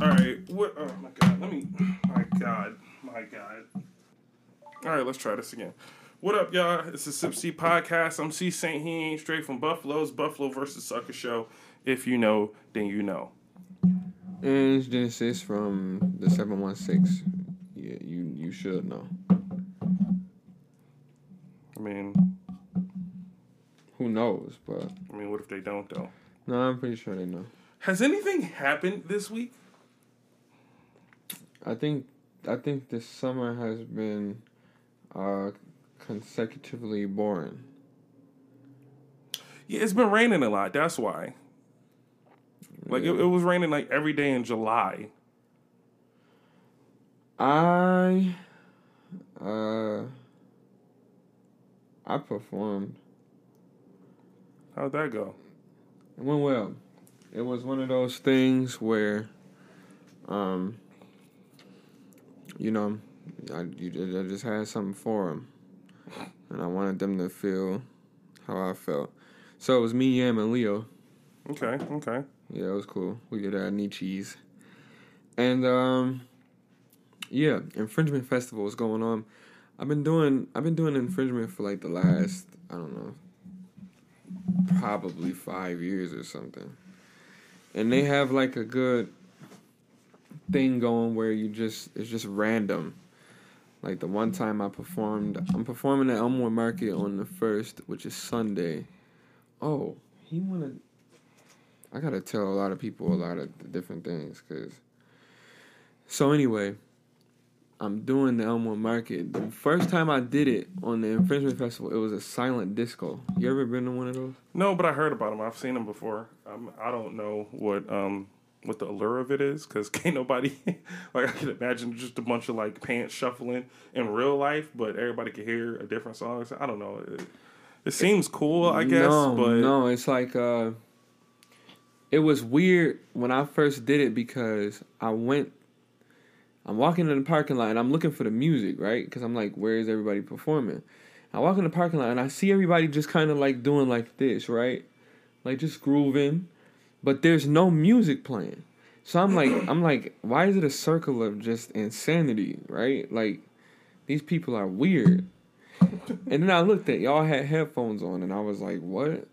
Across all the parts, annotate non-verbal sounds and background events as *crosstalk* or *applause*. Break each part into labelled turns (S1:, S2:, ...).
S1: All right. What? Oh my god. Let me. My god. My god. All right. Let's try this again. What up, y'all? It's the Sip C podcast. I'm C Saint. He ain't straight from Buffalo's Buffalo versus Sucker Show. If you know, then you know.
S2: And it's Genesis from the seven one six. Yeah, you you should know.
S1: I mean,
S2: Who knows? But
S1: I mean, what if they don't though?
S2: no, I'm pretty sure they know.
S1: Has anything happened this week?
S2: I think I think this summer has been uh consecutively boring.
S1: Yeah, it's been raining a lot. That's why. Like it, it was raining like every day in July.
S2: I uh I performed.
S1: How'd that go?
S2: It went well. It was one of those things where, um, you know, I, you, I just had something for them, and I wanted them to feel how I felt. So it was me, Yam, and Leo.
S1: Okay, okay.
S2: Yeah, it was cool. We did our Nietzsche's, and um, yeah, infringement festival was going on. I've been doing I've been doing infringement for like the last I don't know, probably five years or something, and they have like a good thing going where you just it's just random. Like the one time I performed, I'm performing at Elmwood Market on the first, which is Sunday. Oh, he wanted. I gotta tell a lot of people a lot of different things, cause. So anyway, I'm doing the Elmwood Market. The first time I did it on the infringement festival, it was a silent disco. You ever been to one of those?
S1: No, but I heard about them. I've seen them before. Um, I don't know what um what the allure of it is because *laughs* can't nobody like I can imagine just a bunch of like pants shuffling in real life, but everybody can hear a different song. So I don't know. It, it seems cool, I guess,
S2: no,
S1: but
S2: no, it's like uh, it was weird when I first did it because I went. I'm walking in the parking lot and I'm looking for the music, right? Because I'm like, where is everybody performing? I walk in the parking lot and I see everybody just kind of like doing like this, right? Like just grooving, but there's no music playing. So I'm like, I'm like, why is it a circle of just insanity, right? Like, these people are weird. And then I looked at y'all had headphones on, and I was like, what?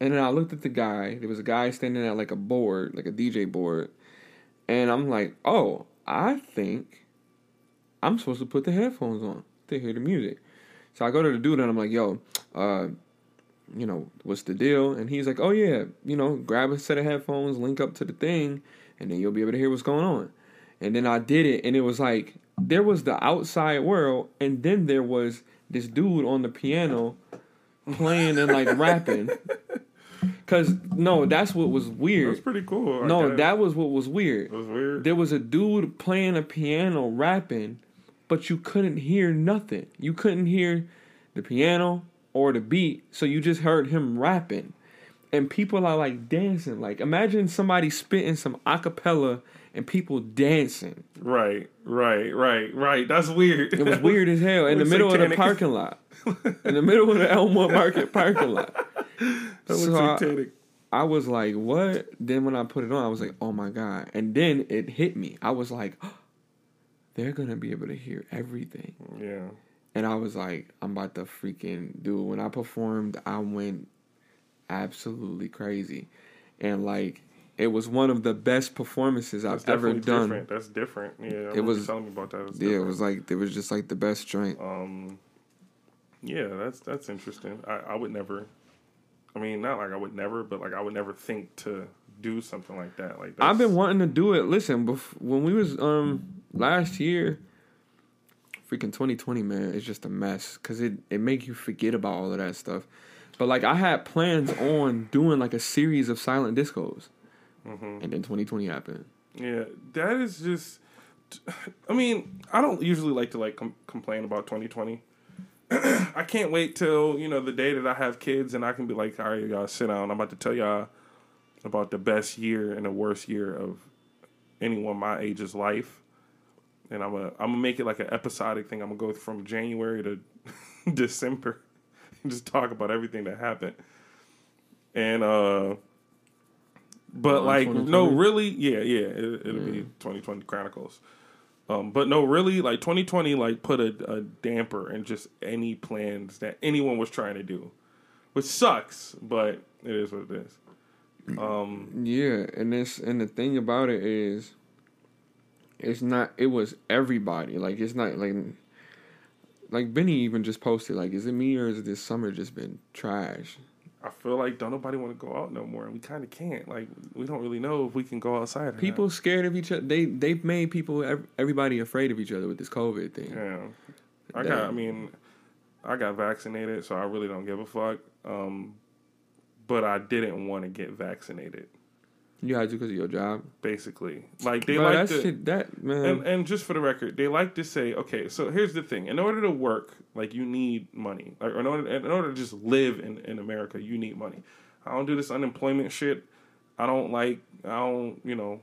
S2: And then I looked at the guy. There was a guy standing at like a board, like a DJ board, and I'm like, oh, I think I'm supposed to put the headphones on to hear the music. So I go to the dude and I'm like, yo, uh, you know, what's the deal? And he's like, oh yeah, you know, grab a set of headphones, link up to the thing, and then you'll be able to hear what's going on. And then I did it, and it was like there was the outside world, and then there was this dude on the piano playing and like rapping. *laughs* Cause no, that's what was
S1: it was pretty cool. I
S2: No,
S1: guess.
S2: that was what was weird.
S1: it was weird.
S2: There was a dude playing a piano rapping, but you couldn't hear nothing. You couldn't hear the piano or the beat, so you just heard him rapping. And people are like dancing. Like imagine somebody spitting some acapella and people dancing.
S1: Right, right, right, right. That's weird.
S2: It was weird as hell in *laughs* the middle of the parking lot. In the middle of the Elmwood Market parking lot. *laughs*
S1: That looks
S2: So
S1: satanic.
S2: I was like, what? Then when I put it on, I was like, oh my God. And then it hit me. I was like, *gasps* they're going to be able to hear everything.
S1: Yeah.
S2: And I was like, I'm about to freaking do. When I performed, I went absolutely crazy. And like, it was one of the best performances I've ever done.
S1: different. That's different. Yeah. I
S2: It was-
S1: telling me about that. It's
S2: Yeah, it was like, it was just like the best joint.
S1: Um, yeah, that's that's interesting. I, I would never. I mean, not like I would never, but like I would never think to do something like that. Like
S2: I've been wanting to do it. Listen, bef- when we was um last year, freaking 2020, man, it's just a mess because it it make you forget about all of that stuff. But like I had plans on doing like a series of silent discos,
S1: Mhm.
S2: and then 2020 happened.
S1: Yeah, that is just. I mean, I don't usually like to like com- complain about 2020. *clears throat* I can't wait till you know the day that I have kids and I can be like, all right, y'all sit down. I'm about to tell y'all about the best year and the worst year of anyone my age's life, and I'm gonna I'm gonna make it like an episodic thing. I'm gonna go from January to *laughs* December and just talk about everything that happened. And uh But like, no, really, yeah, yeah, it, it'll be 2020 Chronicles. Um, but no, really, like 2020, like put a, a damper in just any plans that anyone was trying to do, which sucks, but it is what it is. Um,
S2: Yeah, and this and the thing about it is, it's not. It was everybody. Like it's not like, like Benny even just posted. Like, is it me or is this summer just been trash?
S1: I feel like don't nobody want to go out no more, and we kind of can't. Like, we don't really know if we can go outside. or not.
S2: People scared of each other. They they've made people everybody afraid of each other with this COVID thing.
S1: Yeah, I got. I mean, I got vaccinated, so I really don't give a fuck. Um, but I didn't want to get vaccinated.
S2: You had to because of your job.
S1: Basically, like they
S2: Bro,
S1: like
S2: that
S1: to,
S2: shit. That man.
S1: and, and just for the record, they like to say, okay, so here's the thing: in order to work, like you need money. Like in order, in order to just live in, in America, you need money. I don't do this unemployment shit. I don't like. I don't. You know,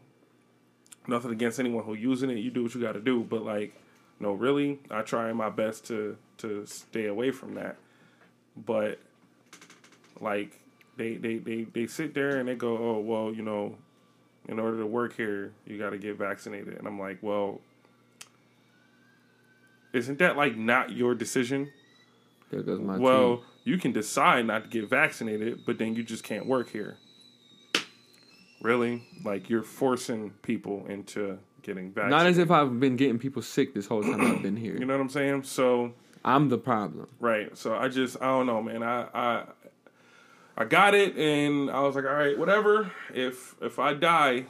S1: nothing against anyone who using it. You do what you got to do, but like, no, really, I try my best to to stay away from that. But like, they they they they sit there and they go, oh well, you know, in order to work here, you got to get vaccinated. And I'm like, well, isn't that like not your decision?
S2: there goes my
S1: well,
S2: team.
S1: you can decide not to get vaccinated, but then you just can't work here. Really? Like you're forcing people into getting vaccinated.
S2: Not as if I've been getting people sick this whole time I've been *clears throat* here.
S1: you know what I'm saying? So
S2: I'm the problem.
S1: Right. So I just I don't know, man. I I I got it and I was like, all right, whatever. If if I die,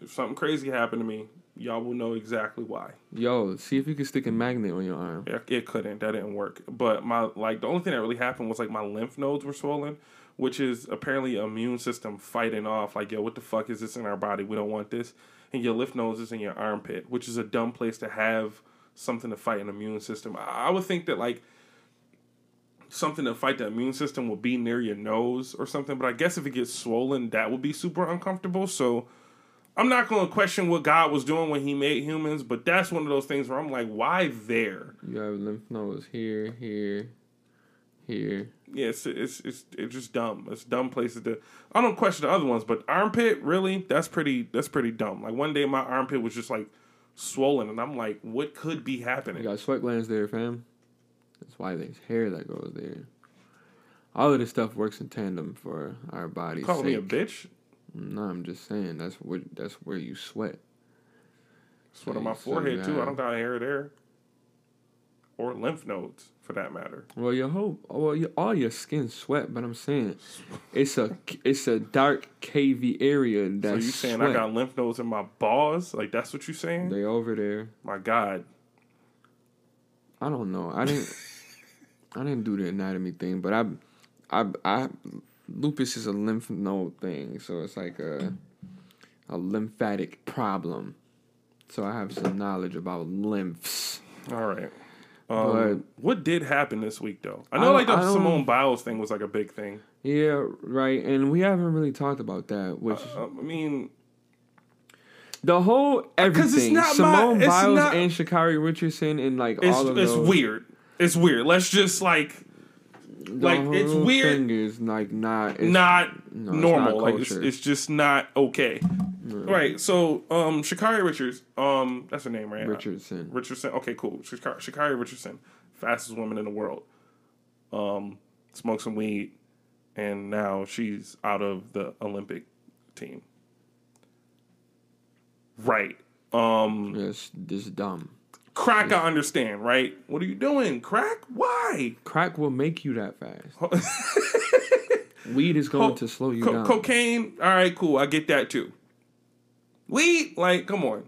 S1: if something crazy happened to me, y'all will know exactly why.
S2: Yo, see if you can stick a magnet on your arm.
S1: It, it couldn't. That didn't work. But my like the only thing that really happened was like my lymph nodes were swollen, which is apparently immune system fighting off like, yo, what the fuck is this in our body? We don't want this. And your lymph nodes is in your armpit, which is a dumb place to have something to fight an immune system. I, I would think that like something to fight the immune system will be near your nose or something. But I guess if it gets swollen, that would be super uncomfortable. So I'm not going to question what God was doing when He made humans, but that's one of those things where I'm like, why there?
S2: You have lymph nodes here, here, here.
S1: Yeah, it's it's it's, it's just dumb. It's dumb places to. I don't question the other ones, but armpit really that's pretty that's pretty dumb. Like one day my armpit was just like swollen, and I'm like, what could be happening?
S2: You got sweat glands there, fam. That's why there's hair that goes there. All of this stuff works in tandem for our bodies.
S1: Calling me a bitch?
S2: No, I'm just saying that's what that's where you sweat.
S1: Sweat on my
S2: So
S1: forehead too. I don't got hair there, or lymph nodes for that matter.
S2: Well, your whole well, your, all your skin sweat, but I'm saying *laughs* it's a it's a dark cavey area
S1: So
S2: that's
S1: you saying
S2: sweat.
S1: I got lymph nodes in my balls? Like that's what you're saying?
S2: they over there.
S1: My God.
S2: I don't know. I didn't. *laughs* I didn't do the anatomy thing, but I, I, I, lupus is a lymph node thing, so it's like a, a lymphatic problem. So I have some knowledge about lymphs.
S1: All right. Um, what did happen this week though? I know
S2: I-
S1: like the Simone Biles thing was like a big thing.
S2: Yeah, right. And we haven't really talked about that, which
S1: Uh, I mean,
S2: the whole everything.
S1: It's not my-
S2: Simone
S1: it's
S2: Biles
S1: not-
S2: and Sha'Carri Richardson and like
S1: it's
S2: all of
S1: it's
S2: those.
S1: weird. It's weird. Let's just like
S2: The
S1: like, it's weird.
S2: Thing is like not it's,
S1: not
S2: no, it's
S1: normal.
S2: not
S1: like it's, it's just not okay. Right. So, um, Sha'Carri Richards, um, that's her name, right?
S2: Richardson.
S1: Richardson. Okay, cool. Sha'Carri, Sha'Carri Richardson, fastest woman in the world. Um, smoked some weed, and now she's out of the Olympic team. Right. Um,
S2: Yes, this is dumb.
S1: crack. I understand. Right. What are you doing? Crack. Why?
S2: Crack will make you that fast. *laughs* Weed is going
S1: Co-
S2: to slow you
S1: Co-
S2: down.
S1: cocaine. All right, cool. I get that too. Weed. Like, come on.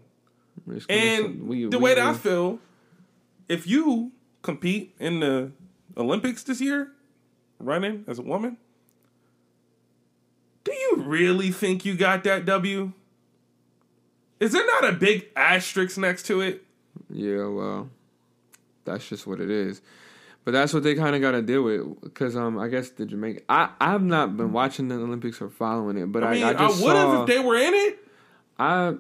S1: And
S2: we-
S1: the
S2: we
S1: way that I feel, if you compete in the Olympics this year, running as a woman, do you really think you got that W? Is there not a big asterisk next to it?
S2: Yeah, well, that's just what it is. But that's what they kind of got to deal with because um, I guess the Jamaica. I I've not been watching the Olympics or following it, but
S1: I
S2: I,
S1: mean,
S2: I,
S1: I,
S2: just
S1: would have if they were in it.
S2: I,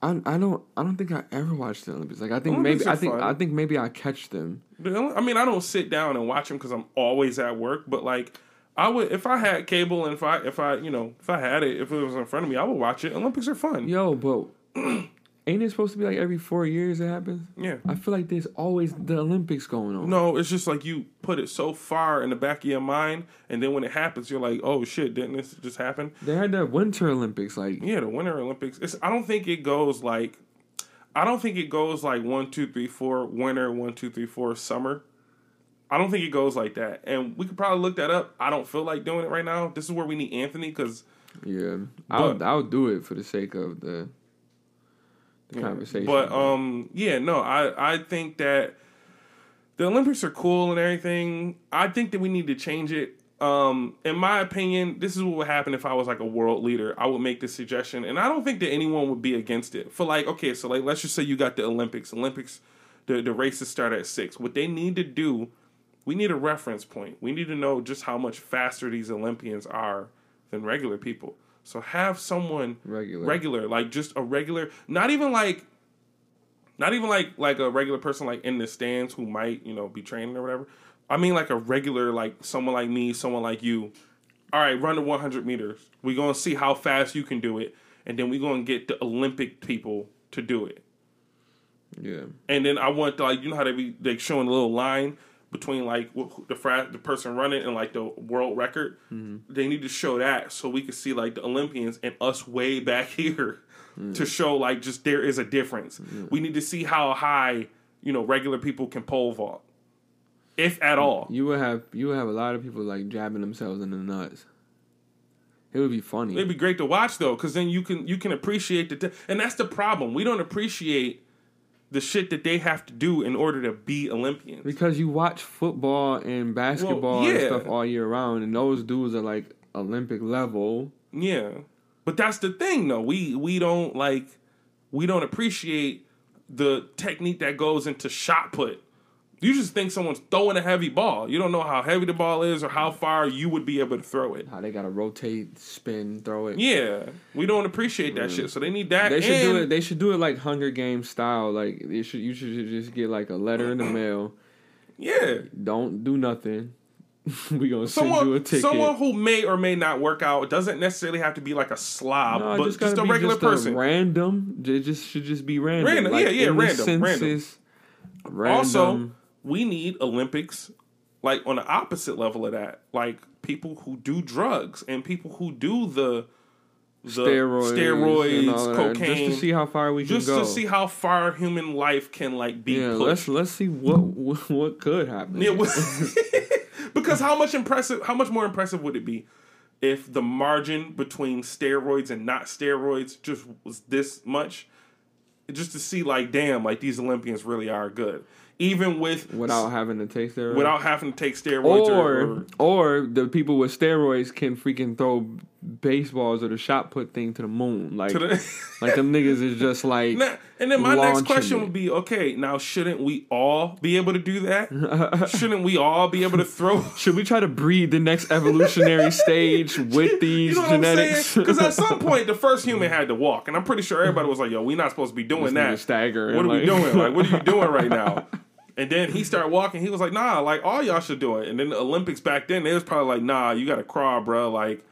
S2: I I don't I don't think I ever watched the Olympics. Like I think
S1: Olympics
S2: maybe I think
S1: fun.
S2: I think maybe I catch them.
S1: I mean, I don't sit down and watch them because I'm always at work, but like, I would if I had cable and if I if I you know if I had it if it was in front of me I would watch it. Olympics are fun.
S2: Yo, but *clears throat* ain't it supposed to be like every four years it happens?
S1: Yeah.
S2: I feel like there's always the Olympics going on.
S1: No, it's just like you put it so far in the back of your mind, and then when it happens, you're like, "Oh shit, didn't this just happen?"
S2: They had that Winter Olympics, like
S1: Yeah, the Winter Olympics. It's, I don't think it goes like, I don't think it goes like one, two, three, four, winter, one, two, three, four, summer. I don't think it goes like that, and we could probably look that up. I don't feel like doing it right now. This is where we need Anthony because
S2: yeah. I'll I'll do it for the sake of the, the conversation.
S1: But um, yeah, no, I I think that the Olympics are cool and everything. I think that we need to change it. Um, in my opinion, this is what would happen if I was like a world leader. I would make this suggestion, and I don't think that anyone would be against it. For like, okay, so like, let's just say you got the Olympics. Olympics, the the races start at six. What they need to do, we need a reference point. We need to know just how much faster these Olympians are than regular people. So have someone
S2: Regular.
S1: regular, like just a regular, not even like, not even like like a regular person like in the stands who might you know be training or whatever. I mean like a regular like someone like me, someone like you. All right, run the 100 meters. We're gonna see how fast you can do it, and then we're gonna get the Olympic people to do it.
S2: yeah.
S1: And then I want to, like you know how they be like showing a little line between like the fra- the person running and like the world record. Mm-hmm. They need to show that so we can see like the Olympians and us way back *laughs* here mm. to show like just there is a difference. Mm. We need to see how high you know regular people can pole vault, if at all.
S2: You would have you would have a lot of people like jabbing themselves in the nuts. It would be funny.
S1: It'd be great to watch though, because then you can you can appreciate the t- and that's the problem. We don't appreciate the shit that they have to do in order to be Olympians.
S2: Because you watch football and basketball and
S1: yeah.
S2: stuff all year round, and those dudes are like Olympic level.
S1: Yeah, but that's the thing though. We we don't like we don't appreciate the technique that goes into shot put. You just think someone's throwing a heavy ball. You don't know how heavy the ball is or how far you would be able to throw it.
S2: How they gotta rotate, spin, throw it.
S1: Yeah, we don't appreciate that shit. So they need that.
S2: They should
S1: and-
S2: do it. They should do it like Hunger Games style. Like they should. You should just get like a letter in the *clears throat* mail.
S1: Yeah,
S2: Don't do nothing. *laughs* we gonna send you a ticket.
S1: someone who may or may not work out doesn't necessarily have to be like a slob,
S2: no,
S1: but
S2: just,
S1: just, a regular
S2: just
S1: person.
S2: A random. It just should just be random.
S1: Random,
S2: Like,
S1: yeah, yeah, random, random.
S2: Random.
S1: Also, we need Olympics like on the opposite level of that, like people who do drugs and people who do the, the
S2: steroids,
S1: steroids, cocaine,
S2: just to see how far we
S1: just
S2: can go.
S1: Just to see how far human life can like be
S2: yeah,
S1: pushed.
S2: let's let's see what what, what could happen.
S1: Yeah, *laughs* *laughs* because how much impressive, how much more impressive would it be if the margin between steroids and not steroids just was this much? Just to see, like, damn, like these Olympians really are good, even with
S2: without having to take steroids.
S1: without having to take steroids or,
S2: or or the people with steroids can freaking throw baseballs or the shot put thing to the moon. Like
S1: the. *laughs*
S2: like them niggas is just like
S1: Now- and then my next question
S2: it.
S1: would be: Okay, now shouldn't we all be able to do that? *laughs* shouldn't we all be able to throw? *laughs*
S2: should we try to breed the next evolutionary stage with these
S1: You know
S2: genetics?
S1: Because at some point, the first human had to walk, and I'm pretty sure everybody was like, "Yo, we not supposed to be doing that.
S2: staggering,
S1: What are we doing? Like, what are you doing right now?" And then he started walking. He was like, "Nah, like all y'all should do it." And then the Olympics back then, they was probably like, "Nah, you got to crawl, bro." Like,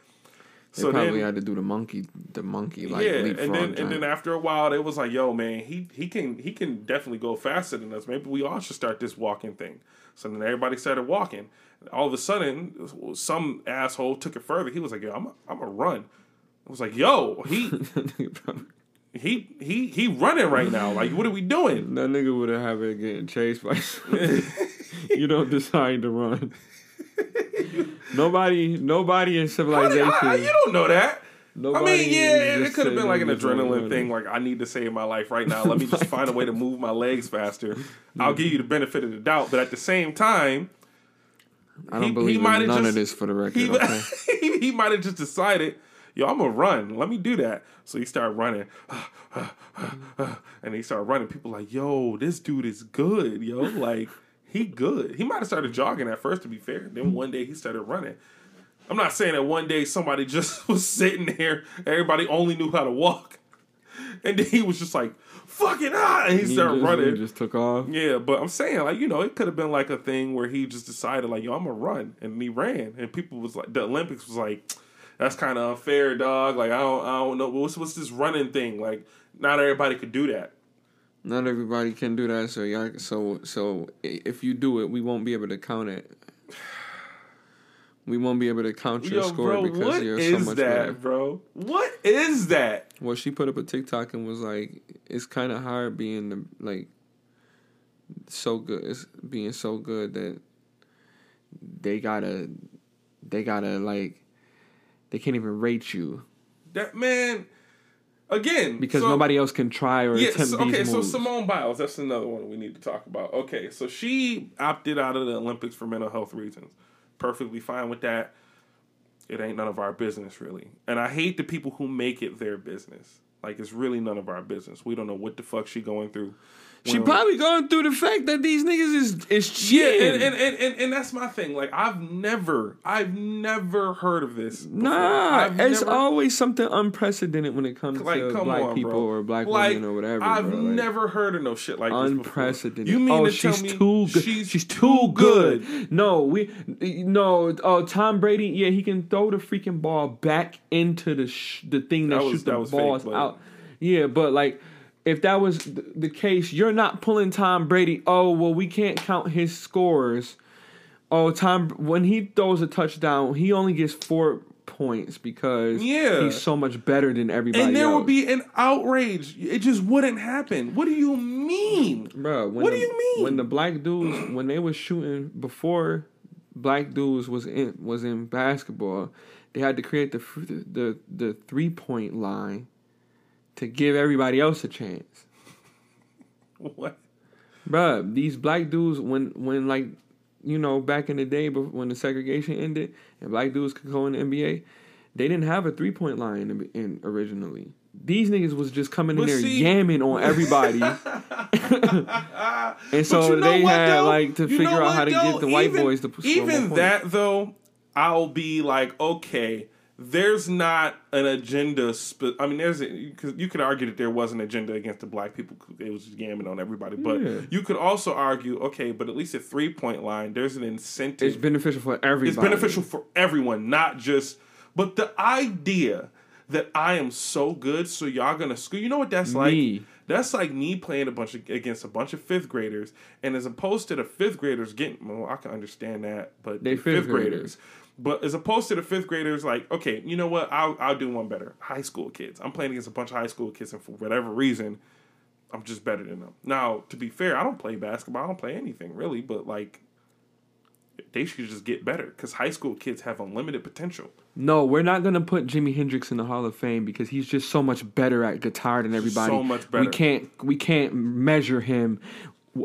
S2: They
S1: so
S2: probably
S1: then
S2: had to do the monkey, the monkey like
S1: yeah, and then and then after a while, it was like, "Yo, man, he he can he can definitely go faster than us. Maybe we all should start this walking thing." So then everybody started walking. All of a sudden, some asshole took it further. He was like, "Yo, I'm a, I'm a run." I was like, "Yo, he *laughs* he he he running right now. Like, what are we doing?"
S2: that nigga would have had it getting chased by. *laughs* you don't decide to run. Nobody, nobody in civilization.
S1: I- you don't know that. I mean, yeah, it, could have been like an adrenaline thing. Like, I need to save my life right now. Let me just *laughs* find a way to move my legs faster. *laughs* I'll give you the benefit of the doubt, but at the same time,
S2: I don't
S1: he- he
S2: believe in none
S1: just-
S2: of this for the record.
S1: he
S2: okay? *laughs*
S1: he, he might have just decided, yo, I'm gonna run. Let me do that. So he started running, *sighs* *sighs* *sighs* and he started running. People like, yo, this dude is good, yo. Like he good. He might have started jogging at first, to be fair. Then one day he started running. I'm not saying that one day somebody *laughs* just was sitting there. Everybody only knew how to walk. and then he was just like, fucking ah!" and he,
S2: He
S1: started
S2: just,
S1: running.
S2: he just took off.
S1: Yeah, but I'm saying like you know it could have been like a thing where he just decided like yo I'm gonna run and he ran and people was like the Olympics was like that's kind of unfair dog like I don't I don't know what's what's this running thing like not everybody could do that
S2: Not everybody can do that, so y'all, so so if you do it, we won't be able to count it. We won't be able to count your
S1: yo
S2: score
S1: bro
S2: because you're so much
S1: that
S2: better.
S1: bro what is that
S2: Well, she put up a TikTok and was like, "It's kind of hard being the like so good, it's being so good that they gotta, they gotta like, they can't even rate you
S1: that man again
S2: because
S1: so-
S2: nobody else can try or
S1: Yeah,
S2: attempt
S1: so, okay,
S2: these
S1: so. Simone Biles, that's another one we need to talk about. Okay, so she opted out of the Olympics for mental health reasons. Perfectly fine with that. It ain't none of our business, really. And I hate the people who make it their business. Like, it's really none of our business. We don't know what the fuck she going through.
S2: She
S1: When-
S2: probably going through the fact that these niggas is is
S1: Yeah, and, and, and, and, and that's my thing. Like, I've never, I've never heard of this. before.
S2: Nah,
S1: I've
S2: it's
S1: never-
S2: always something unprecedented when it comes
S1: Like,
S2: to
S1: come
S2: black
S1: on,
S2: people
S1: bro.
S2: or black
S1: like,
S2: women or whatever.
S1: I've
S2: bro. Like,
S1: never heard of no shit like this before.
S2: unprecedented.
S1: You mean
S2: oh,
S1: to
S2: she's
S1: tell me
S2: too good?
S1: She's,
S2: She's, too good.
S1: good.
S2: No, we no. Oh, Tom Brady. Yeah, he can throw the freaking ball back into the sh- the thing that,
S1: That was-
S2: shoots the
S1: was fake,
S2: balls out. Yeah, but like. If that was th- the case, you're not pulling Tom Brady. Oh well, we can't count his scores. Oh, Tom, when he throws a touchdown, he only gets four points because
S1: Yeah.
S2: he's so much better than everybody.
S1: and there
S2: else.
S1: would be an outrage. It just wouldn't happen. What do you mean?
S2: Bro,
S1: What
S2: the,
S1: do you mean?
S2: When the black dudes, when they were shooting before, black dudes was in was in basketball, they had to create the fr- the the three point line to give everybody else a chance.
S1: What?
S2: Bruh, these black dudes when when like you know back in the day when the segregation ended and black dudes could go in the NBA, they didn't have a three point line in, in originally. These niggas was just coming in
S1: But
S2: there
S1: see-
S2: yamming on everybody. *laughs* and so
S1: you know
S2: they
S1: what,
S2: had
S1: though?
S2: like to
S1: You
S2: figure out how to
S1: though?
S2: get the white
S1: Even-
S2: boys to
S1: Even that though, I'll be like, okay, there's not an agenda. Spe- I mean, there's because you could argue that there was an agenda against the black people. It was just yamming on everybody, but
S2: Yeah.
S1: you could also argue, okay, but at least a three point line, there's an incentive.
S2: It's beneficial for everybody.
S1: It's beneficial for everyone, not just. But the idea that I am so good, so y'all gonna screw. You know what that's like? That's like me playing a bunch of against a bunch of fifth graders, and as opposed to the fifth graders getting, well, I can understand that, but
S2: They
S1: the
S2: fifth graders.
S1: But as opposed to the fifth graders, like, okay, you know what? I'll I'll do one better. High school kids. I'm playing against a bunch of high school kids, and for whatever reason, I'm just better than them. Now, to be fair, I don't play basketball. I don't play anything really, but like, they should just get better because high school kids have unlimited potential.
S2: No, we're not gonna put Jimi Hendrix in the Hall of Fame because he's just so much better at guitar than everybody.
S1: So much better.
S2: We can't we can't measure him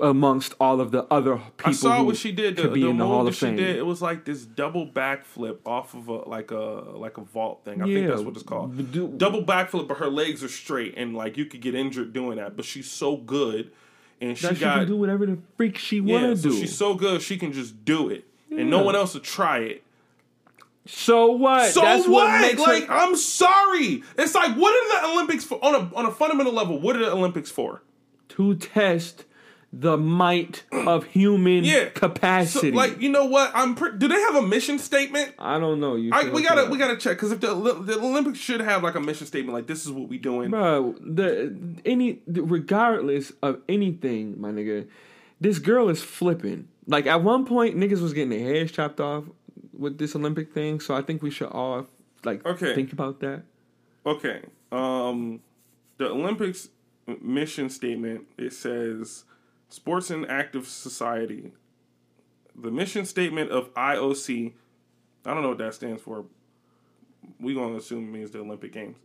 S2: amongst all of the other people.
S1: I saw what she did. The, the
S2: the
S1: move
S2: Hall
S1: that she
S2: Fame.
S1: did. It was like this double backflip off of a like a like a vault thing. I think that's what it's called.
S2: Do-
S1: double backflip, but her legs are straight, and like you could get injured doing that. But she's so good, and she
S2: That she
S1: got
S2: can do whatever the freak she
S1: yeah.
S2: wanna
S1: So
S2: do.
S1: she's so good, she can just do it, and no one else will try it.
S2: so what?
S1: So
S2: That's
S1: what?
S2: what
S1: like
S2: her,
S1: I'm sorry. It's like what are the Olympics for? On a on a fundamental level, what are the Olympics for?
S2: to test the might of human
S1: Yeah. So,
S2: capacity.
S1: like you know what? I'm. Pre- do they have a mission statement?
S2: I don't know. You
S1: I, we gotta
S2: up.
S1: we gotta check because if the, the Olympics should have like a mission statement, like this is what we doing.
S2: Bro, the any regardless of anything, my nigga, this girl is flipping. Like at one point, niggas was getting their heads chopped off with this Olympic thing. So I think we should all like
S1: Okay.
S2: think about that.
S1: Okay, um, the Olympics mission statement it says sports and active society. The mission statement of IOC, I don't know what that stands for. We're gonna assume it means the Olympic Games.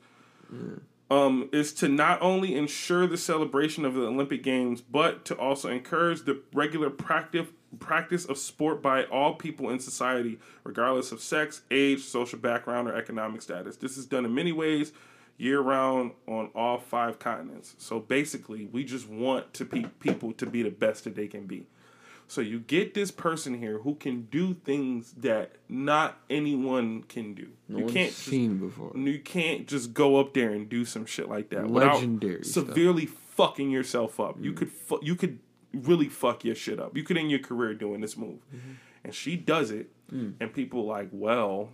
S1: um, is to not only ensure the celebration of the Olympic Games, but to also encourage the regular practice practice of sport by all people in society, regardless of sex, age, social background, or economic status. This is done in many ways, year round, on all five continents. So basically, we just want to pe- people to be the best that they can be. So you get this person here who can do things that not anyone can do.
S2: No
S1: you
S2: one's
S1: can't just,
S2: seen before.
S1: you can't just go up there and do some shit like that
S2: Legendary
S1: without
S2: stuff.
S1: severely fucking yourself up.
S2: Mm.
S1: You could fu- you could really fuck your shit up. You could end your career doing this move,
S2: Mm-hmm.
S1: and she does it,
S2: Mm.
S1: and people like, well,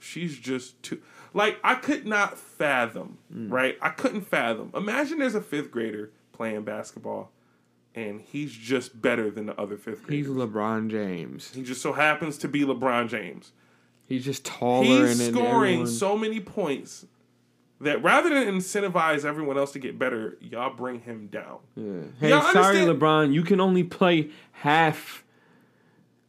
S1: she's just too. Like I could not fathom,
S2: Mm.
S1: right? I couldn't fathom. Imagine there's a fifth grader playing basketball, and he's just better than the other fifth
S2: He's. LeBron James.
S1: he just so happens to be LeBron James.
S2: He's just taller
S1: He's scoring
S2: everyone-
S1: so many points that rather than incentivize everyone else to get better, y'all bring him down.
S2: Yeah. Hey,
S1: Y'all
S2: sorry,
S1: understand-
S2: LeBron. You can only play half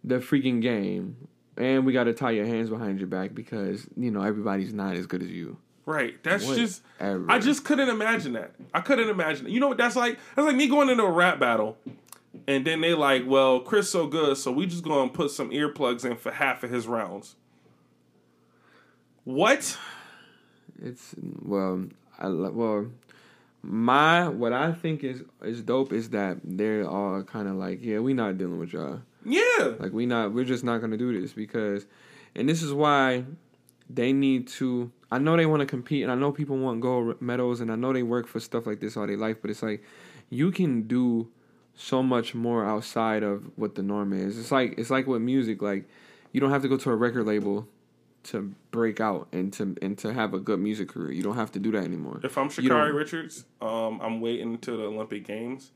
S2: the freaking game, and we got to tie your hands behind your back because you know everybody's not as good as you.
S1: Right. That's just I just couldn't imagine that. I couldn't imagine it. You know what that's like? That's like me going into a rap battle and then they like, well, Chris so good, so we just gonna put some earplugs in for half of his rounds. What?
S2: It's well, I well, my what I think is is dope is that they're all kind of like, yeah, we not dealing with y'all.
S1: Yeah.
S2: Like we not, we're just not gonna do this because, and this is why they need to. I know they want to compete, and I know people want gold medals, and I know they work for stuff like this all their life. But it's like you can do so much more outside of what the norm is. It's like it's like with music. Like you don't have to go to a record label to break out and to and to have a good music career. You don't have to do that anymore.
S1: If I'm
S2: You don't-
S1: Sha'Carri Richards, um, I'm waiting until the Olympic Games.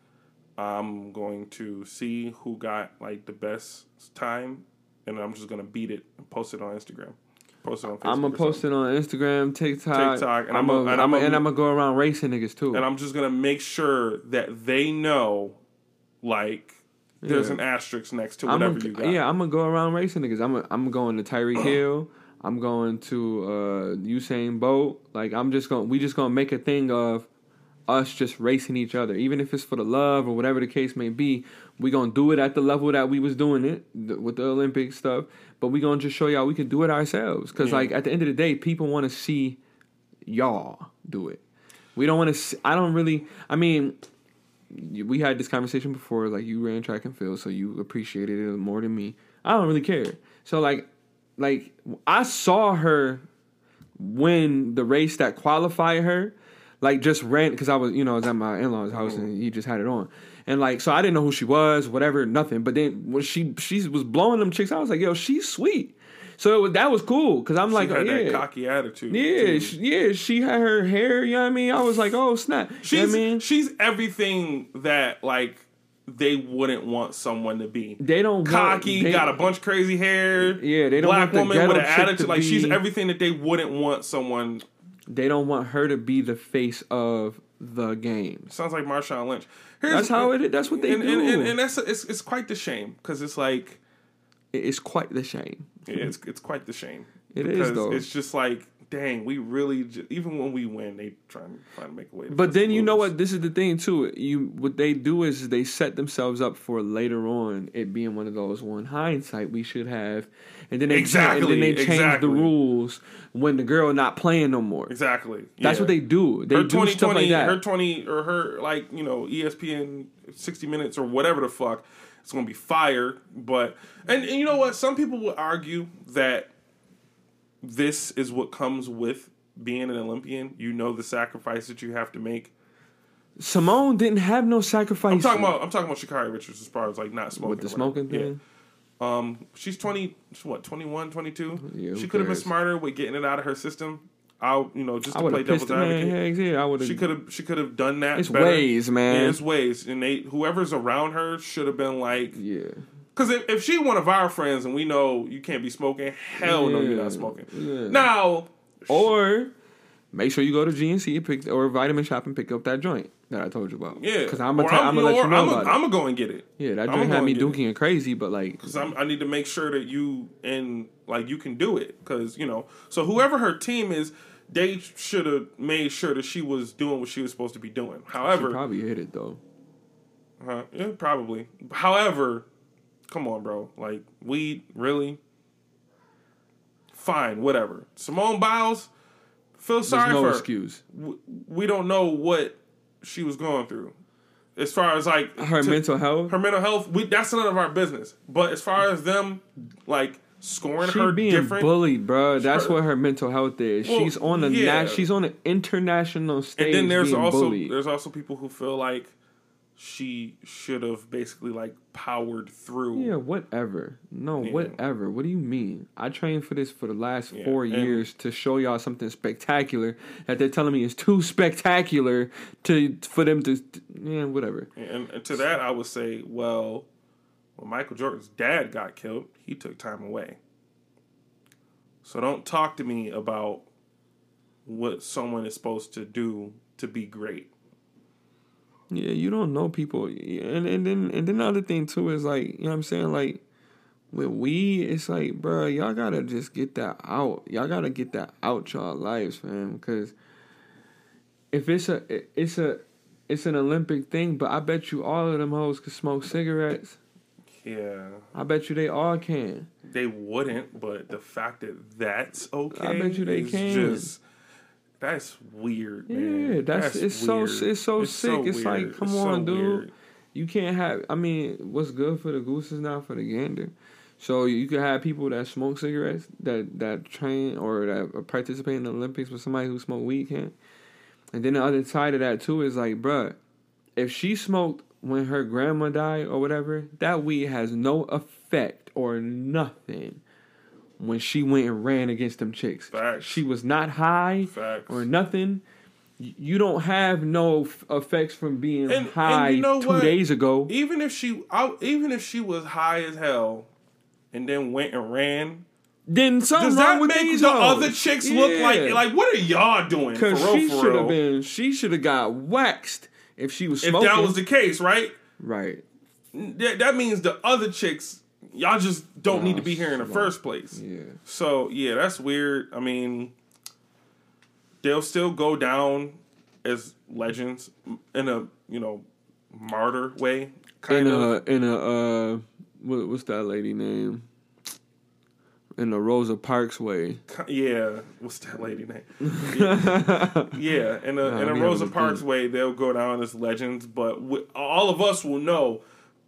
S1: I'm going to see who got like the best time, and I'm just gonna beat it and post it on Instagram. Post it on Facebook.
S2: I'm gonna post it on Instagram, TikTok,
S1: TikTok, and
S2: I'm
S1: a-
S2: gonna
S1: and
S2: I'm
S1: I'm a-
S2: and I'm gonna go around racing niggas too.
S1: and I'm just gonna make sure that they know, like, there's
S2: Yeah.
S1: an asterisk next to whatever
S2: gonna,
S1: you got.
S2: Yeah, I'm gonna go around racing niggas. I'm a, I'm going to Tyreek *clears throat* Hill. I'm going to uh, Usain Bolt. Like I'm just to We just gonna make a thing of us just racing each other, even if it's for the love or whatever the case may be. We gonna do it at the level that we was doing it th- with the Olympic stuff. But we gonna just show y'all we can do it ourselves. Cause
S1: Yeah.
S2: like at the end of the day, people want to see y'all do it. We don't want to. I don't really. I mean, we had this conversation before. Like you ran track and field, so you appreciated it more than me. I don't really care. So like, like I saw her win the race that qualified her. Like just ran because I was you know I was at my in laws house and he just had it on. And like so I didn't know who she was, whatever, nothing. But then when she she was blowing them chicks, I was like, yo, she's sweet. So it was, that was cool because I'm
S1: She
S2: like,
S1: had oh,
S2: yeah,
S1: that cocky attitude.
S2: yeah, she, yeah. She had her hair. You know what I mean? I was like, oh snap.
S1: she's
S2: you know what I mean?
S1: she's everything that like they wouldn't want someone to be.
S2: They don't want-
S1: cocky,
S2: they-
S1: got a bunch of crazy hair.
S2: Yeah, they don't
S1: black
S2: want
S1: woman with an attitude. Like she's everything that they wouldn't want someone.
S2: They don't want her to be the face of the game.
S1: Sounds like Marshawn Lynch. Here's,
S2: That's how it is. That's what they
S1: and,
S2: do.
S1: and, and, and that's it's it's quite the shame because it's like
S2: it's quite the shame.
S1: it's it's quite the shame.
S2: It is, though.
S1: It's just like dang, we really ju- even when we win, they try and find to make a way. To
S2: But then you know what? This is the thing too. You what they do is they set themselves up for later on it being one of those. one hindsight, we should have, and then they
S1: Exactly,
S2: and then they change
S1: exactly.
S2: the rules when the girl not playing no more.
S1: Exactly.
S2: That's
S1: yeah.
S2: what they do. They
S1: her
S2: do
S1: twenty
S2: stuff like that.
S1: her twenty or her like you know ESPN sixty minutes or whatever the fuck. It's gonna be fire. But and, and you know what? Some people would argue that this is what comes with being an Olympian. You know the sacrifice that you have to make.
S2: Simone didn't have no sacrifice.
S1: I'm talking about I'm talking about Sha'Carri Richards as far as like not smoking
S2: with the
S1: whatever.
S2: smoking
S1: Yeah.
S2: thing.
S1: Um, she's twenty, what 21, 22?
S2: Yeah,
S1: she could have been smarter with getting it out of her system. I'll, you know, just to play devil's advocate.
S2: Yeah, I would.
S1: She could have, she could have done that.
S2: It's
S1: better.
S2: ways, man.
S1: Yeah, it's ways, and they whoever's around her should have been like,
S2: yeah.
S1: Because if, if she one of our friends and we know you can't be smoking, hell no, you're not smoking.
S2: Yeah.
S1: Now,
S2: Or make sure you go to GNC and pick or Vitamin Shoppe and pick up that joint that I told you about.
S1: yeah,
S2: because I'm gonna I'm
S1: you
S2: gonna let you know
S1: I'm
S2: about
S1: I'm gonna go and get it.
S2: Yeah, that joint had me
S1: it.
S2: dookie and crazy, but like
S1: because I need to make sure that you and like you can do it because you know. So whoever her team is, they should have made sure that she was doing what she was supposed to be doing.
S2: she
S1: However,
S2: probably hit it though.
S1: uh, yeah, probably. However, come on, bro. Like weed, really? Fine, whatever. Simone Biles, feel
S2: There's
S1: sorry
S2: no
S1: for her.
S2: excuse.
S1: W- We don't know what she was going through. as far as like
S2: Her
S1: to-
S2: mental health.
S1: her mental health, we that's none of our business. But as far as them like scoring
S2: She
S1: her
S2: being
S1: different,
S2: bullied, bro. That's
S1: Her-
S2: what her mental health is.
S1: Well,
S2: she's on a
S1: yeah.
S2: nat- she's on an international stage.
S1: and then there's also
S2: bullied.
S1: there's also people who feel like she should have basically like powered through.
S2: Yeah, whatever. No,
S1: Yeah.
S2: whatever. What do you mean? I trained for this for the last
S1: Yeah,
S2: four
S1: and-
S2: years to show y'all something spectacular that they're telling me is too spectacular to for them to yeah, whatever.
S1: And, and to that, I would say, well, when Michael Jordan's dad got killed, he took time away. So don't talk to me about what someone is supposed to do to be great.
S2: Yeah, you don't know people, and and then and then the other thing too is like you know what I'm saying like with weed, it's like bro, y'all gotta just get that out. Y'all gotta get that out y'all lives, man. Because if it's a it's a it's an Olympic thing, but I bet you all of them hoes can smoke cigarettes.
S1: Yeah,
S2: I bet you they all can.
S1: they wouldn't, but the fact that that's okay,
S2: I bet you they can.
S1: Just, that's weird, man.
S2: Yeah, that's, it's so it's so sick. it's like, come
S1: It's so
S2: on, dude.
S1: weird.
S2: You can't have. I mean, what's good for the goose is not for the gander. So you can have people that smoke cigarettes that that train or that participate in the Olympics, but somebody who smoke weed can't. And then the other side of that too is like, bruh, if she smoked when her grandma died or whatever, that weed has no effect or nothing when she went and ran against them chicks.
S1: Facts.
S2: She was not high
S1: Facts.
S2: or nothing. You don't have no f- effects from being
S1: And- and
S2: high
S1: you know
S2: two
S1: what?
S2: days ago.
S1: even if she, I, even if she was high as hell, and then went and ran,
S2: Then something
S1: does that
S2: with
S1: make the
S2: hoes.
S1: other chicks look like like what are y'all doing?
S2: Cause she should have been. She should have got waxed if she was
S1: if
S2: smoking.
S1: that was the case, right?
S2: right.
S1: That, that means the other chicks, y'all just don't need to be here in the first place.
S2: Yeah.
S1: So yeah, that's weird. I mean, they'll still go down as legends in a you know martyr way, kind
S2: in
S1: of.
S2: a in a uh, what, what's that lady name? In the Rosa Parks way.
S1: Yeah, what's that lady name? Yeah, *laughs* yeah in a in a Rosa Parks way, they'll go down as legends. But we, all of us will know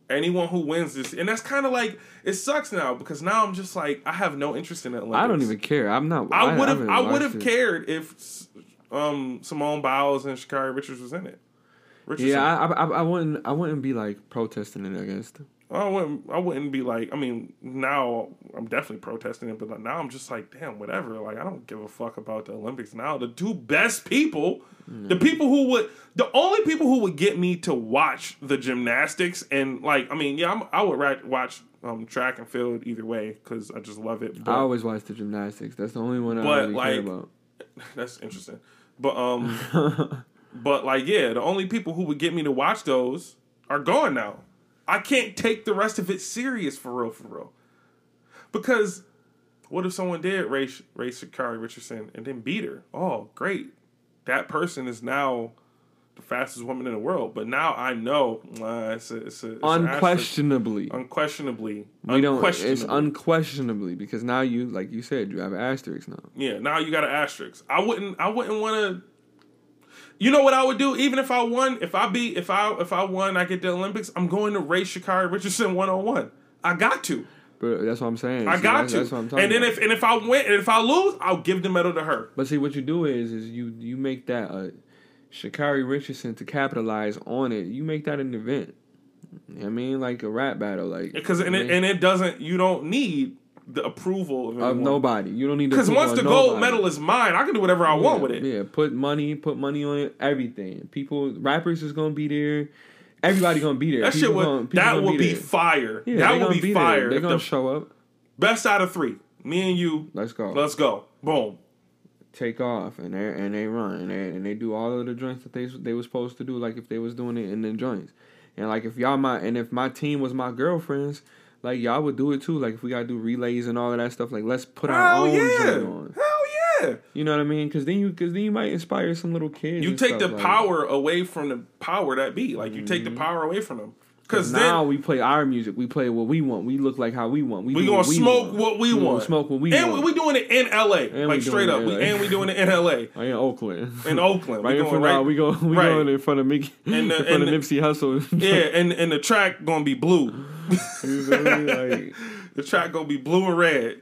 S1: anyone who wins this, and that's kind of like it sucks now because now I'm just like I have no interest in Olympics.
S2: I don't even care. I'm not.
S1: I would have.
S2: haven't
S1: I, would have cared if um, Simone Biles and Sha'Carri Richards was in it. Richardson.
S2: Yeah, I, I I wouldn't I wouldn't be like protesting it. I guess.
S1: I wouldn't. I wouldn't be like. I mean, now I'm definitely protesting it, but like, now I'm just like, damn, whatever. Like, I don't give a fuck about the Olympics now. The two best people, the people who would, the only people who would get me to watch the gymnastics, and like, I mean, yeah, I'm, I would ra- watch um, track and field either way because I just love it. But
S2: I always watch the gymnastics. That's the only one I
S1: But,
S2: really
S1: like,
S2: care about. *laughs*
S1: that's interesting. But um, *laughs* but like, yeah, the only people who would get me to watch those are gone now. I can't take the rest of it serious for real, for real. Because what if someone did race race Sha'Carri Richardson and then beat her? Oh, great. That person is now the fastest woman in the world. But now I know uh, it's a, it's a it's.
S2: Unquestionably,
S1: unquestionably,
S2: we don't. It's
S1: unquestionably.
S2: unquestionably because now you, like you said, you have asterisks now.
S1: Yeah, now you got an asterisk. I wouldn't. I wouldn't want to. You know what I would do? Even if I won, if I beat, if I if I won, I get the Olympics. I'm going to race Sha'Carri Richardson one on one. I got to.
S2: But that's what I'm saying.
S1: I
S2: See,
S1: got
S2: that's,
S1: to.
S2: That's what I'm talking
S1: and then
S2: about.
S1: if and if I win and if I lose, I'll give the medal to her.
S2: But see, what you do is, is you you make that uh, Sha'Carri Richardson to capitalize on it. You make that an event. You know what I mean, like a rap battle, like
S1: Because and it, and it doesn't. You don't need the approval of,
S2: of nobody. You don't need
S1: Because once the gold medal is mine, I can do whatever I want with it.
S2: Yeah, put money, put money on it, everything. People, rappers is gonna be there. Everybody gonna be there.
S1: That
S2: People
S1: shit would
S2: gonna-
S1: that would be
S2: there.
S1: fire.
S2: Yeah,
S1: that would be,
S2: be
S1: fire.
S2: They're gonna
S1: the
S2: show up.
S1: best out of three. Me and you.
S2: Let's go.
S1: Let's go. Boom.
S2: take off and they and they run and they and they do all of the joints that they they was supposed to do like if they was doing it in the joints and like if y'all my and if my team was my girlfriends like y'all would do it too like if we gotta do relays and all of that stuff like let's put our own
S1: yeah.
S2: on
S1: Hell yeah.
S2: you know what I mean because then you because then you might inspire some little kids
S1: You take the
S2: like-
S1: power away from the power that be. Like you take the mm-hmm. power away from them. Because
S2: now we play our music. We play what we want. We look like how we want. We,
S1: we gonna
S2: what we
S1: smoke
S2: want.
S1: what we,
S2: We
S1: want.
S2: smoke what we
S1: and
S2: want.
S1: we doing it in L.A.
S2: And
S1: like straight up.
S2: it
S1: We,
S2: LA.
S1: and we doing it in L.A. *laughs*
S2: In Oakland.
S1: in Oakland.
S2: right
S1: we
S2: in front
S1: right.
S2: of we go we
S1: right.
S2: going in front of Mickey
S1: And the-
S2: in front
S1: and
S2: of
S1: the-
S2: Nipsey Hussle.
S1: Yeah, and and the track gonna be blue. *laughs*
S2: You feel me? Like, *laughs*
S1: The track gonna be blue and red.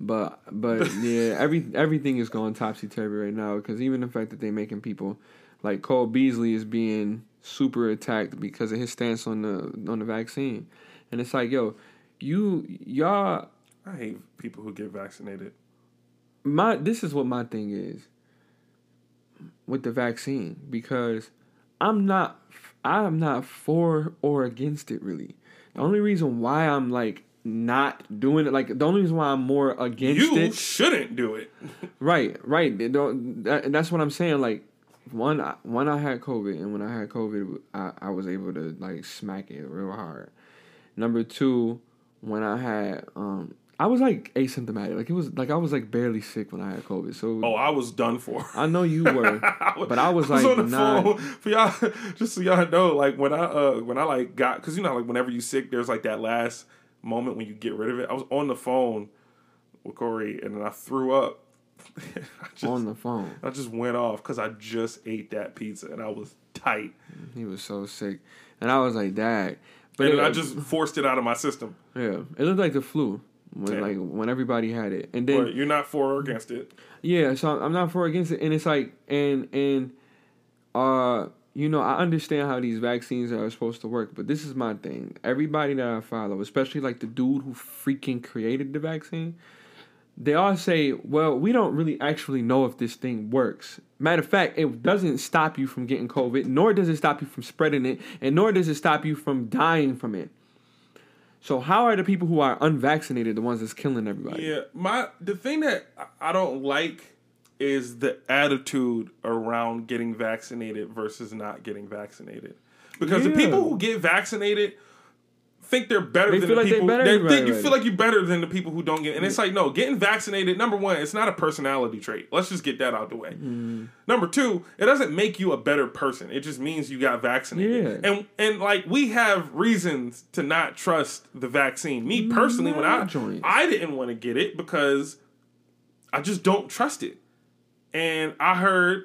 S2: But but yeah, every everything is going topsy turvy right now because even the fact that they're making people like Cole Beasley is being super attacked because of his stance on the on the vaccine, and it's like yo, you y'all
S1: I hate people who get vaccinated.
S2: my this is what my thing is with the vaccine because I'm not I'm not for or against it really. The only reason why I'm like not doing it like the only reason why I'm more against
S1: You
S2: it
S1: shouldn't do it. *laughs*
S2: Right, right. Don't, that, that's what I'm saying. Like, one, I- one, I had COVID, and when I had COVID, I, I was able to like smack it real hard. Number two, when I had, um, I was like asymptomatic. Like it was like I was like barely sick when I had COVID. So
S1: Oh, I was done for.
S2: I know you *laughs* were, but I was like
S1: on the
S2: not.
S1: phone for y'all. *laughs* Just so y'all know, like when I uh when I like got because you know like whenever you sick, there's like that last moment when you get rid of it. I was on the phone with Corey and then I threw up. *laughs* Just,
S2: on the phone.
S1: I just went off because I just ate that pizza and I was tight.
S2: He was so sick, and I was like, "Dad." But it,
S1: I just forced it out of my system.
S2: yeah, it looked like the flu when
S1: Yeah.
S2: like when everybody had it, and then
S1: But you're not for or against it.
S2: Yeah, so I'm not for or against it, and it's like, and and uh, you know, I understand how these vaccines are supposed to work, but this is my thing. Everybody that I follow, especially like the dude who freaking created the vaccine, they all say, "Well, we don't really actually know if this thing works." Matter of fact, it doesn't stop you from getting COVID, nor does it stop you from spreading it, and nor does it stop you from dying from it. So how are the people who are unvaccinated the ones that's killing everybody?
S1: Yeah, my the thing that I- I don't like is the attitude around getting vaccinated versus not getting vaccinated. Because the people who get vaccinated think they're better
S2: They
S1: than the
S2: like
S1: people. They think you feel like you're better than the people who don't get. And it's like no, getting vaccinated. Number one, it's not a personality trait. Let's just get that out the way.
S2: Mm-hmm.
S1: Number two, it doesn't make you a better person. It just means you got vaccinated.
S2: Yeah.
S1: And and like we have reasons to not trust the vaccine. Me personally, when I
S2: joints.
S1: I didn't want to get it because I just don't trust it. And I heard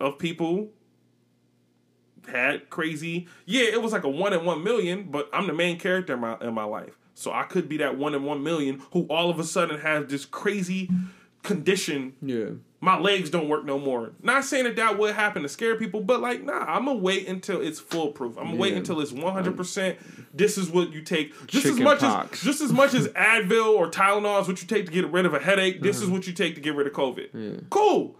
S1: of people had crazy. Yeah, it was like a one in one million, but I'm the main character in my in my life, so I could be that one in one million who all of a sudden has this crazy condition.
S2: Yeah.
S1: My legs don't work no more. Not saying that that would happen to scare people, but like, nah, I'm gonna wait until it's foolproof. I'm gonna wait until it's 100. percent This is what you take. Just as much
S2: pox.
S1: as just as much as *laughs* Advil or Tylenol is what you take to get rid of a headache. This is uh-huh. what you take to get rid of COVID.
S2: Yeah.
S1: Cool,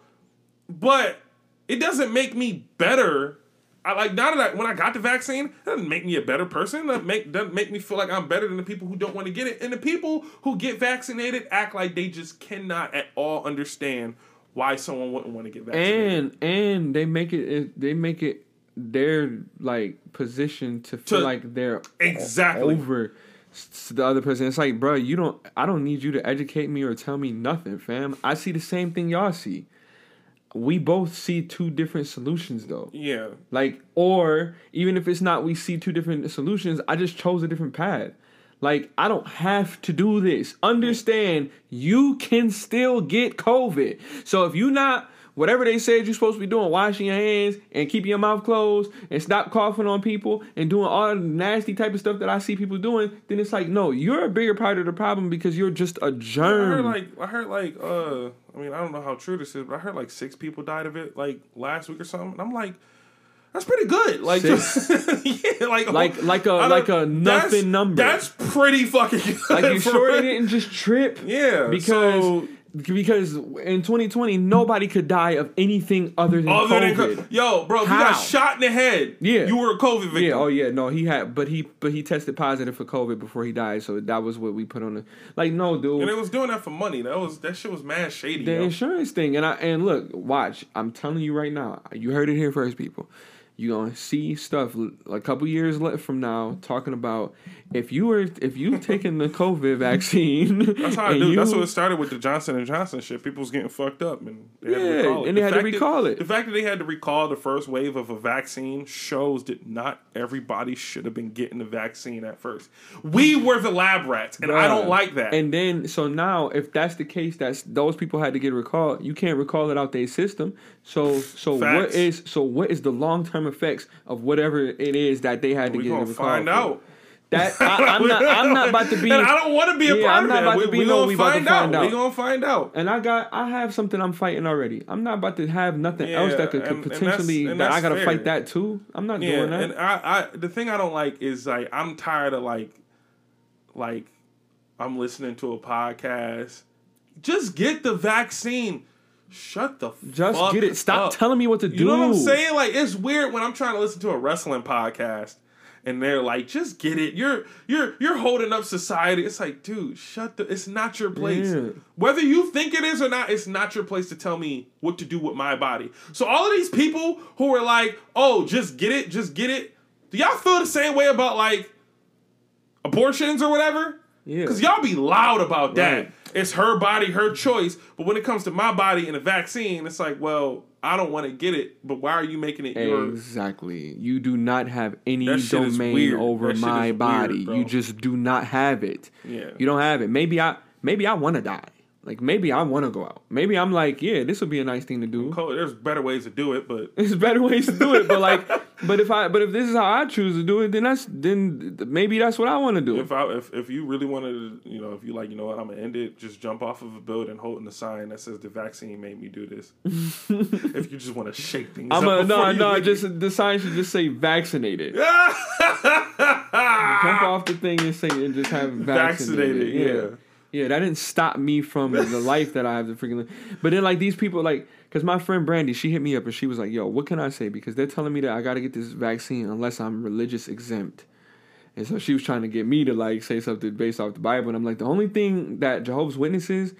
S1: but it doesn't make me better. I like now that I, when I got the vaccine, it doesn't make me a better person. That make doesn't make me feel like I'm better than the people who don't want to get it. And the people who get vaccinated act like they just cannot at all understand why someone wouldn't want to get vaccinated.
S2: and and they make it- they make it their like position to feel
S1: To-
S2: like they're
S1: Exactly.
S2: over the other person. It's like, bro, you don't. I don't need you to educate me or tell me nothing, fam. I see the same thing y'all see. We both see two different solutions, though.
S1: yeah,
S2: Like, or even if it's not, we see two different solutions. I just chose a different path. Like, I don't have to do this. Understand, you can still get COVID. So if you're not whatever they said you're supposed to be doing, washing your hands and keeping your mouth closed and stop coughing on people and doing all the nasty type of stuff that I see people doing, then it's like, no, you're a bigger part of the problem because you're just a
S1: I heard
S2: germ.
S1: like I heard like uh I mean I don't know how true this is, but I heard like six people died of it like last week or something. And I'm like, that's pretty good. Like
S2: Six? *laughs*
S1: yeah, like
S2: Like- like a- like a nothing
S1: that's-
S2: number.
S1: That's pretty fucking good.
S2: like, you sure they didn't just trip?
S1: Yeah,
S2: because
S1: so-
S2: because in 2020 nobody could die of anything other than
S1: Other than
S2: COVID.
S1: co- yo, bro, if you got shot in the head.
S2: Yeah.
S1: you were a COVID victim.
S2: yeah, oh yeah, no, he had, but he, but he tested positive for COVID before he died, so that was what we put on the, like, no, dude,
S1: and it was doing that for money. That was that shit was mad shady.
S2: the
S1: yo.
S2: insurance thing, and I, and look, watch, I'm telling you right now, you heard it here first, people. You're gonna see stuff a couple years from now talking about if you were if you've taken the COVID vaccine. *laughs*
S1: That's how I do. That's what it started with the Johnson and Johnson shit. People was getting fucked up, and they had to
S2: Yeah,
S1: recall it.
S2: and they
S1: The
S2: had to
S1: fact that-
S2: recall it.
S1: The fact that they had to recall the first wave of a vaccine shows that not everybody should have been getting the vaccine at first. We were the lab rats, and I don't like that.
S2: And then, so now, if that's the case, that's those people had to get recalled. You can't recall it out their system. So, so what
S1: Facts.
S2: is so what is the long term effects of whatever it is that they had to
S1: we
S2: get
S1: gonna
S2: recalled?
S1: find
S2: for?
S1: out.
S2: That I, I'm not. I'm not *laughs* about to be.
S1: And I don't want to be a
S2: Yeah,
S1: part
S2: I'm
S1: of
S2: not
S1: that.
S2: about
S1: we
S2: to be
S1: we
S2: no,
S1: gonna
S2: we about to
S1: find out.
S2: out.
S1: We gonna find out.
S2: And I got, I have something I'm fighting already. I'm not about to have nothing
S1: Yeah,
S2: else that could,
S1: and-
S2: could
S1: and that's-
S2: potentially
S1: and
S2: that I gotta
S1: fair.
S2: fight that too. I'm not
S1: Yeah,
S2: doing that.
S1: and I, I the thing I don't like is like I'm tired of like like I'm listening to a podcast. Just get the vaccine. Shut the
S2: Just
S1: fuck
S2: get it. Stop
S1: up.
S2: telling me what to do.
S1: You know what I'm saying? Like it's weird when I'm trying to listen to a wrestling podcast and they're like, "Just get it. You're you're you're holding up society." It's like, dude, shut the. It's not your place.
S2: Yeah.
S1: Whether you think it is or not, it's not your place to tell me what to do with my body. So all of these people who are like, "Oh, just get it, just get it." Do y'all feel the same way about like abortions or whatever?
S2: Yeah.
S1: Because y'all be loud about that. It's her body, her choice. But when it comes to my body and a vaccine, it's like, well, I don't want to get it, but why are you making it yours?
S2: Exactly. You do not have any
S1: That shit is
S2: domain over my
S1: is weird,
S2: body. you just do not have it.
S1: Yeah.
S2: You don't have it. Maybe I maybe I want to die. Like maybe I want to go out. Maybe I'm like, yeah, this would be a nice thing to do.
S1: There's better ways to do it, but *laughs*
S2: There's better ways to do it, but like, but if I, but if this is how I choose to do it, then that's then maybe that's what I want to do.
S1: if I if, if you really wanted to, you know, if you like, you know what, I'm gonna end it, just jump off of a building holding the sign that says the vaccine made me do this. *laughs* if you just want to shake things
S2: I'm
S1: up
S2: a no, no.
S1: leave.
S2: Just the sign should just say vaccinated. *laughs* Jump off the thing and say and just have vaccinated.
S1: Vaccinated, yeah.
S2: Yeah, that didn't stop me from the *laughs* life that I have to freaking live. But then, like, these people, like, because my friend Brandy, she hit me up and she was like, yo, what can I say? Because they're telling me that I got to get this vaccine unless I'm religious exempt. And so she was trying to get me to, like, say something based off the Bible. And I'm like, the only thing that Jehovah's Witnesses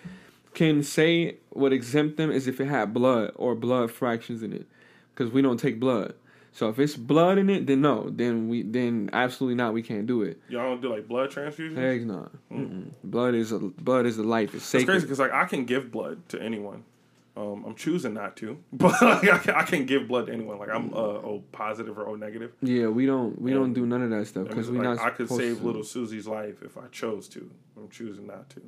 S2: can say would exempt them is if it had blood or blood fractions in it. Because we don't take blood. So if it's blood in it, then no. Then we then absolutely not. We can't do it.
S1: Y'all don't do like blood transfusions.
S2: Heck no. Mm-mm. Blood is a blood is the life. It's
S1: It's
S2: sacred.
S1: crazy because like I can give blood to anyone. Um, I'm choosing not to, *laughs* but like, I, can, I can give blood to anyone. Like I'm uh, O positive or O negative.
S2: Yeah, we don't we don't do none of that stuff because we
S1: like,
S2: not.
S1: I could save
S2: to.
S1: little Susie's life if I chose to. I'm choosing not to.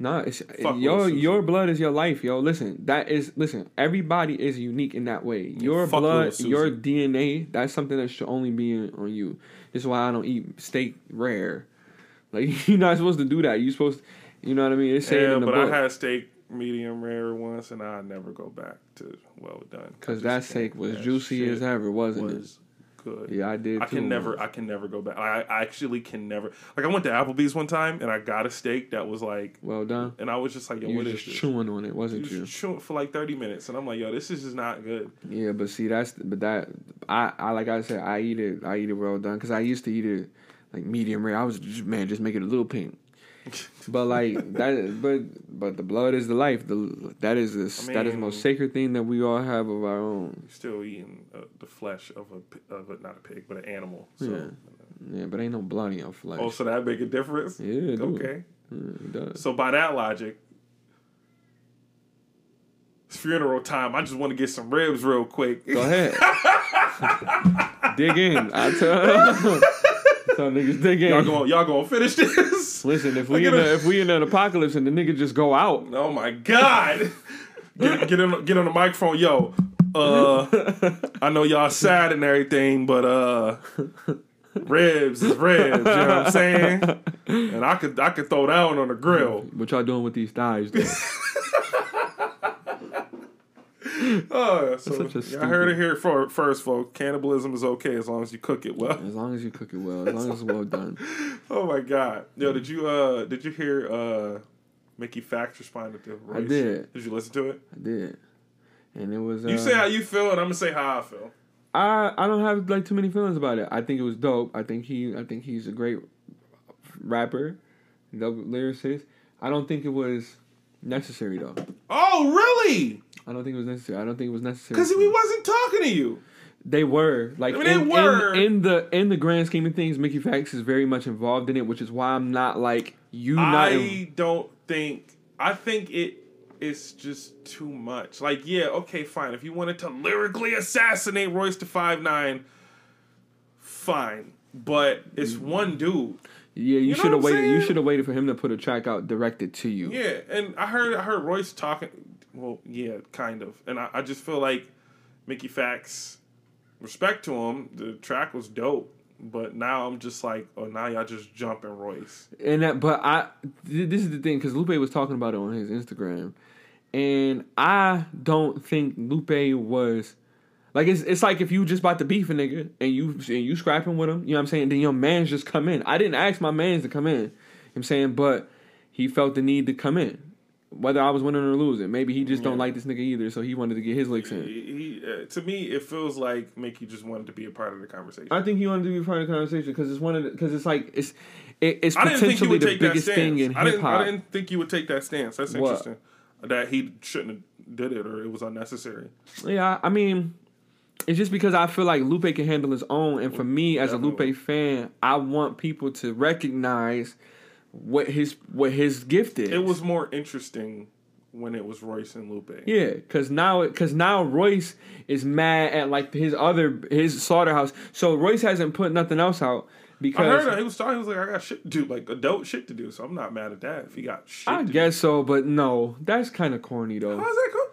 S2: No, it's
S1: Fuck
S2: your your blood is your life, yo. Listen, that is listen. Everybody is unique in that way. Your
S1: fuck
S2: blood, your DNA, that's something that should only be in, on you. This is why I don't eat steak rare. Like *laughs* you're not supposed to do that. You're supposed, you know what I mean? It's saying
S1: Yeah,
S2: in the
S1: but
S2: book.
S1: I had steak medium rare once, and I never go back to well done.
S2: Because that steak was juicy as ever, wasn't it?
S1: Good.
S2: Yeah, I did.
S1: I
S2: too
S1: can never. I can never go back. I, I actually can never. Like I went to Applebee's one time, and I got a steak that was like,
S2: Well done.
S1: and I was just like, yo,
S2: You
S1: what is
S2: just
S1: this?
S2: chewing on it, wasn't you?
S1: just chewing for like thirty minutes, and I'm like, yo, this is just not good.
S2: Yeah, but see, that's but that I I like I said, I eat it, I eat it well done because I used to eat it like medium rare. I was just man, just make it a little pink. But like that, but but the blood is the life. The that is this
S1: I
S2: that is the most sacred thing that we all have of our own.
S1: Still eating uh, the flesh of a, of a not a pig, but an animal. So.
S2: Yeah. Yeah, but ain't no blood in your flesh.
S1: Oh, so that make a difference?
S2: Yeah.
S1: Okay.
S2: Yeah, it does.
S1: So by that logic, it's funeral time. I just want to get some ribs real quick.
S2: Go ahead, *laughs* dig in. I tell, *laughs* tell niggas dig in.
S1: Y'all gonna, y'all gonna finish this?
S2: Listen, if we in
S1: a-
S2: a, if we in an apocalypse and the nigga just go out,
S1: Oh my god! Get get on get on the microphone, yo. Uh, I know y'all sad and everything, but uh, ribs is ribs. You know what I'm saying? And I could I could throw down on the grill.
S2: what y'all doing with these thighs? Though? *laughs* *laughs*
S1: Oh, so
S2: such a
S1: y'all heard it here for, first, folks. Cannibalism is okay as long as you cook it well.
S2: As long as you cook it well, as long as it's well done. *laughs*
S1: Oh my god, yo, did you uh did you hear uh Mickey Factz responded to Royce?
S2: did.
S1: Did you listen to it?
S2: I did, and it was. Uh,
S1: You say how you feel, and I'm gonna say how I feel.
S2: I I don't have like too many feelings about it. I think it was dope. I think he I think he's a great rapper, dope lyricist. I don't think it was necessary though.
S1: Oh, really?
S2: I don't think it was necessary. I don't think it was necessary.
S1: Because he wasn't talking to you.
S2: They were like
S1: I mean,
S2: in,
S1: they were.
S2: In, in the in the grand scheme of things, Mickey Factz is very much involved in it, which is why I'm not like you.
S1: I
S2: in-
S1: don't think. I think it is just too much. Like, yeah, okay, fine. If you wanted to lyrically assassinate Royce da five nine, fine. But it's
S2: Mm.
S1: one dude.
S2: yeah, you,
S1: know
S2: should have waited. You should have waited for him to put a track out directed to you.
S1: Yeah, and I heard I heard Royce talking. Well, yeah, kind of. And I, I just feel like Mickey Factz, respect to him, the track was dope. But now I'm just like, oh, now y'all just jumping Royce.
S2: And that, but I, th- this is the thing because Lupe was talking about it on his Instagram, and I don't think Lupe was like it's it's like if you just about to beef a nigga and you and you scrapping with him, you know what I'm saying? Then your man's just come in. I didn't ask my man's to come in. You know what I'm saying, but he felt the need to come in, whether I was winning or losing. Maybe he just don't like this nigga either, so he wanted to get his licks in.
S1: He, he, uh, to me, it feels like Mickey just wanted to be a part of the conversation.
S2: I think he wanted to be a part of the conversation because it's one of because it's like it's it, it's
S1: I didn't think you
S2: potentially the
S1: that
S2: biggest
S1: stance.
S2: thing in
S1: I
S2: hip
S1: didn't. I didn't think you would take that stance. That's
S2: What?
S1: interesting. That he shouldn't have did it or it was unnecessary.
S2: Yeah, I mean, it's just because I feel like Lupe can handle his own, and for me as a Lupe fan, I want people to recognize what his what his gift is.
S1: It was more interesting when it was Royce and Lupe.
S2: yeah, because now because now Royce is mad at like his other his slaughterhouse. So Royce hasn't put nothing else out
S1: I
S2: because
S1: heard that he was talking. He was like, "I got shit to do, like adult shit to do." So I'm not mad at that. If he got shit,
S2: I guess so, but no, that's kind of corny though.
S1: how's that go,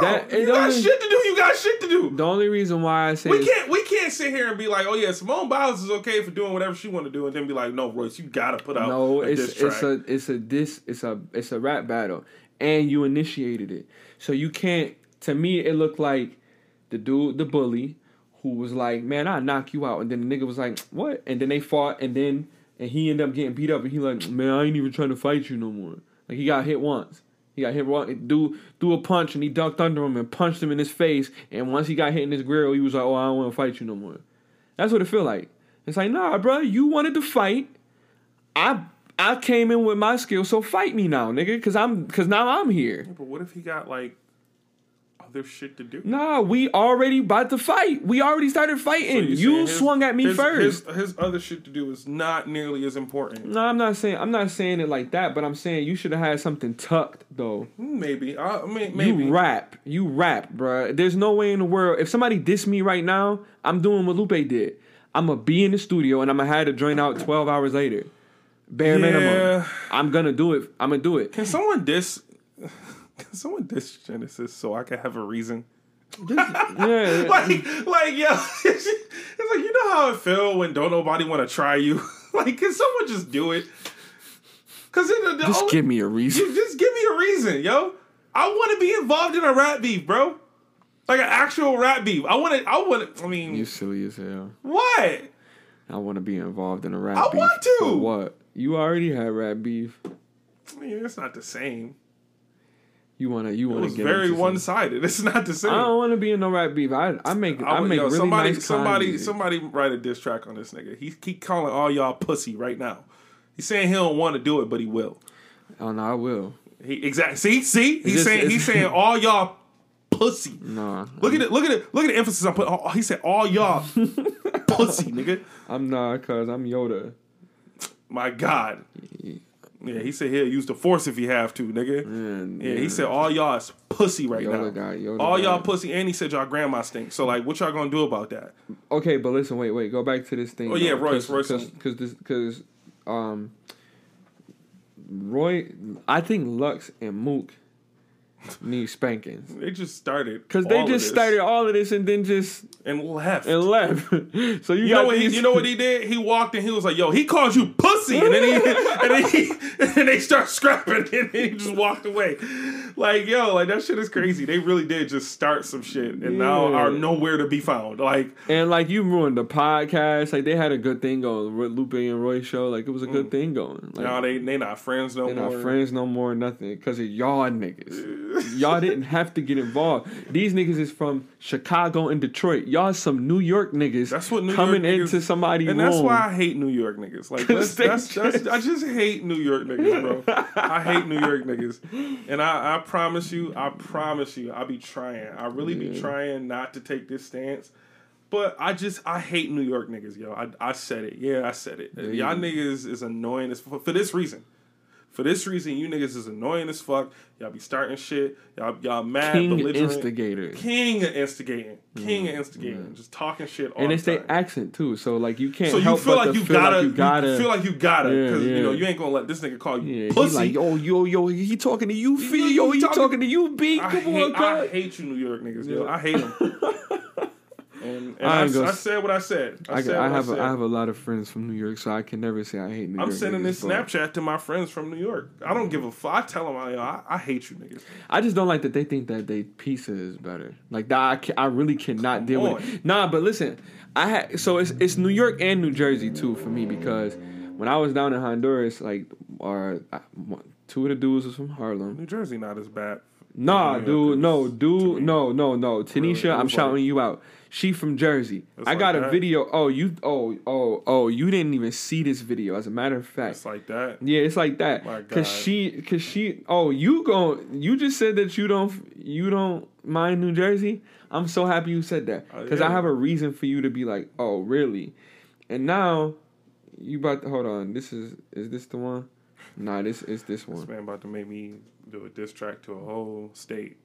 S1: bro?
S2: That-
S1: you got
S2: only-
S1: shit to do. You got shit to do.
S2: The only reason why I say
S1: We can't. We can't sit here and be like, "Oh yeah, Simone Biles is okay for doing whatever she want to do," and then be like, "No, Royce, you gotta put out
S2: No,
S1: a
S2: it's
S1: diss track."
S2: it's a it's a this it's a it's a rap battle, and you initiated it, so you can't. To me, it looked like the dude, the bully, who was like, "Man, I knock you out," and then the nigga was like, "What?" And then they fought, and then and he ended up getting beat up, and he like, "Man, I ain't even trying to fight you no more." Like he got hit once. He got hit once. Dude threw a punch, and he ducked under him and punched him in his face. And once he got hit in his grill, he was like, "Oh, I don't want to fight you no more." That's what it feel like. It's like, nah, bro, you wanted to fight. I I came in with my skill, so fight me now, nigga, cause I'm cause now I'm here.
S1: but what if he got like other shit to do?
S2: Nah, we already about to fight. We already started
S1: So
S2: fighting.
S1: you're
S2: you
S1: his-
S2: swung at me
S1: his,
S2: first.
S1: His, his other shit to do is not nearly as important.
S2: no, I'm not saying I'm not saying it like that, but I'm saying you should have had something tucked though.
S1: Maybe. I I mean, maybe.
S2: You rap, you rap, bruh. There's no way in the world. If somebody diss me right now, I'm doing what Lupe did. I'm gonna be in the studio and I'm gonna have to join out 12 hours later. Bare minimum. I'm gonna do it. I'm gonna do it.
S1: Can someone diss? Can someone diss Genesis so I can have a reason? *laughs*
S2: Yeah.
S1: Like, like, yeah, *laughs* it's like you know how it feel when don't nobody want to try you. *laughs* like, can someone just do it? Because
S2: Just
S1: only-
S2: give me a reason.
S1: just give me a reason, yo. I want to be involved in a rap beef, bro. Like an actual rap beef. I want to. I want. I mean,
S2: You silly as hell.
S1: what?
S2: I want to be involved in a rap
S1: I
S2: beef.
S1: want to.
S2: What? You already had rap beef.
S1: I mean, it's not the same.
S2: You wanna you wanna get
S1: very one sided. *laughs* It's not the same.
S2: I don't want to be in no rap beef. I I make I,
S1: I
S2: make
S1: yo,
S2: really
S1: somebody,
S2: nice
S1: somebody, somebody write a diss track on this nigga. He keep calling all y'all pussy right now. He's saying he don't want to do it, but he will.
S2: Oh no, I will.
S1: He exactly. See, see, he's
S2: just-
S1: saying he's saying *laughs* all y'all pussy.
S2: No,
S1: Look at it. Look at it. Look at the emphasis I'm putting. Oh, he said all y'all *laughs* pussy, nigga.
S2: I'm not cause I'm Yoda.
S1: My God. Yeah, he said he'll use the force if he have to, nigga.
S2: And,
S1: Yeah, he said all y'all is pussy right
S2: Yoda
S1: now.
S2: guy, Yoda
S1: all y'all pussy, and he said y'all grandma stink. So like, what y'all gonna do about that?
S2: Okay, but listen, wait, wait, go back to this thing.
S1: Oh, yeah, Royce, Royce.
S2: because because um Roy, I think Lux and Mook *laughs* need spankings
S1: They just started
S2: because they just started all of this and then just
S1: and left.
S2: and left. *laughs* so you,
S1: You know what? He, you know what he did? He walked and he was like, "Yo, he called you pussy," and then he *laughs* and then he and they start scrapping, and then he just walked away. Like, yo, like that shit is crazy. They really did just start some shit, and now are nowhere to be found. Like,
S2: And like you ruined the podcast. Like they had a good thing going. Lupe and Roy show. Like it was a good mm. thing going. Like,
S1: now they they not friends no more.
S2: they're
S1: more.
S2: not friends no more. Nothing because of y'all niggas. Y'all didn't have to get involved. These niggas is from Chicago and Detroit. Y'all some New York niggas.
S1: That's what New
S2: coming
S1: York niggas-
S2: into somebody's
S1: And that's
S2: room.
S1: why I hate New York niggas. Like *laughs* that's, that's, that's, I just hate New York niggas, bro. I hate New York niggas. And I, I promise you, I promise you, I be trying. I really be trying not to take this stance. But I just I hate New York niggas, yo. I I said it. Yeah, I said it.
S2: you
S1: Y'all niggas is annoying as for, for this reason. For this reason, you niggas is annoying as fuck. Y'all be starting shit. Y'all y'all mad,
S2: King
S1: belligerent.
S2: instigator.
S1: King of instigating. King of mm-hmm. instigating. Just talking shit all
S2: and it's
S1: time.
S2: their accent too, so like you can't
S1: so you
S2: help
S1: feel
S2: but
S1: like you
S2: feel
S1: gotta,
S2: like you gotta.
S1: you feel like you gotta,
S2: Yeah,
S1: because you know you ain't gonna let this nigga call you
S2: yeah,
S1: pussy.
S2: like yo yo yo. He talking to you,
S1: He-
S2: Fee. Yo, he
S1: talking-
S2: talking, to you, B.
S1: I
S2: Come
S1: hate,
S2: on,
S1: I hate you, New York niggas. Yo, I hate them. *laughs* and and
S2: I
S1: I,
S2: gonna
S1: I said what I said. I,
S2: I,
S1: said
S2: I have
S1: I
S2: a,
S1: said.
S2: I have a lot of friends from New York, so I can never say I hate New
S1: I'm
S2: York.
S1: sending
S2: niggas,
S1: this Snapchat to my friends from New York. I don't give a fuck. I tell them, I, I, hate you niggas.
S2: I just don't like that they think that they pizza is better. Like that, I, I really cannot
S1: Come
S2: deal with. It. Nah, but listen, I had so it's it's New York and New Jersey too for me because when I was down in Honduras, like, or uh, two of the dudes was from Harlem.
S1: New Jersey not as bad.
S2: Nah, dude, no, dude, no, no, no. Tanisha,
S1: Really?
S2: I'm shouting you out. She from Jersey. I got
S1: like
S2: a
S1: that?
S2: video. Oh, you, oh, oh, oh, you didn't even see this video. As a matter of fact,
S1: It's like that.
S2: yeah, it's like that.
S1: My
S2: Cause she, cause she. Oh, you go. You just said that you don't. You don't mind New Jersey. I'm so happy you said that.
S1: Oh,
S2: Cause I
S1: yeah.
S2: have a reason for you to be like, oh, really? And now, you about to hold on. This is is this the one? Nah, this is this
S1: This
S2: one.
S1: man about to make me do a diss track to a whole state.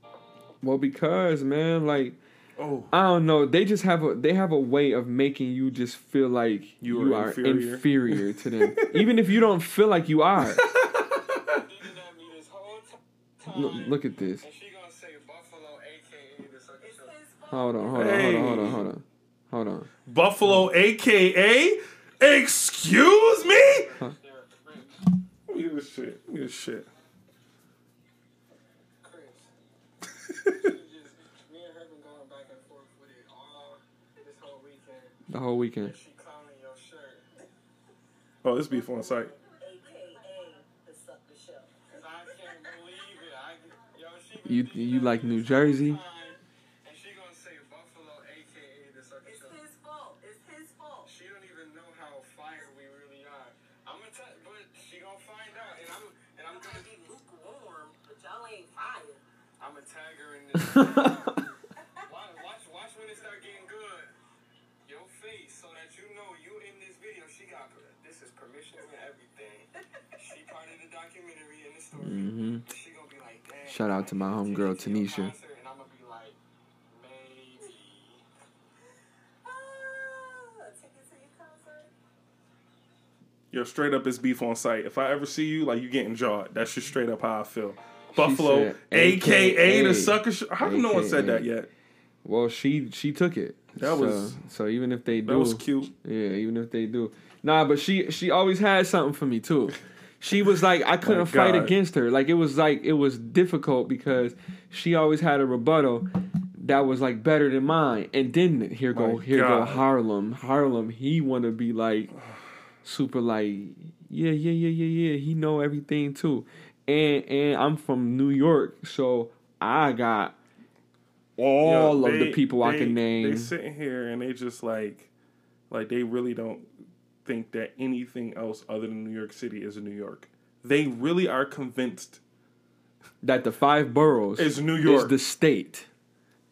S2: Well, because man, like.
S1: Oh,
S2: I don't know. They just have a they have a way of making you just feel like
S1: You
S2: you,
S1: are
S2: are
S1: inferior.
S2: inferior. to them, *laughs* even if you don't feel like you are.
S3: Looking at me this whole ti-
S2: Look, look at this.
S3: And she gonna say Buffalo, aka the sucker show.
S2: Hold on, hold on, hold on, hold on, hold on, hold on.
S1: Buffalo, aka. Excuse me.
S2: Huh?
S1: Give me this shit. Give me this shit. *laughs*
S3: Chris. she just, me and her been going back and forth with it all this whole weekend.
S2: The whole weekend.
S3: And she clowning your shirt.
S1: Oh, this beef on site.
S4: AKA the sucker show.
S3: Cause I can't believe it. I, she
S2: You you like New Jersey?
S3: And she gonna say Buffalo, aka *laughs* this is permission and everything. She part of the documentary in the story.
S2: hmm
S3: She gonna be like, Dang,
S2: Shout out to my homegirl,
S3: take you to
S2: Tanisha.
S3: concert," And I'm gonna be like, maybe.
S4: Ah, take it to your concert.
S1: Yo, straight up, it's beef on site. If I ever see you, like you getting jawed. That's just straight up how I feel. Buffalo,
S2: said,
S1: aka,
S2: AKA.
S1: the sucker. Sh- How come no one said that yet?
S2: Well, she she took it.
S1: That
S2: so,
S1: was-
S2: so even if they do,
S1: That was cute.
S2: yeah, even if they do, nah. But she she always had something for me too. She was like I couldn't fight against her. Like it was like it was difficult because she always had a rebuttal that was like better than mine. And then here go
S1: My
S2: here go Harlem. Harlem, he want to be like super like yeah yeah yeah yeah yeah. He know everything too. And and I'm from New York, so I got all
S1: Yo,
S2: of
S1: they-
S2: the people I can name.
S1: They sitting here and they just like, like they really don't think that anything else other than New York City is New York. They really are convinced
S2: that the five boroughs
S1: Is New York is
S2: the state.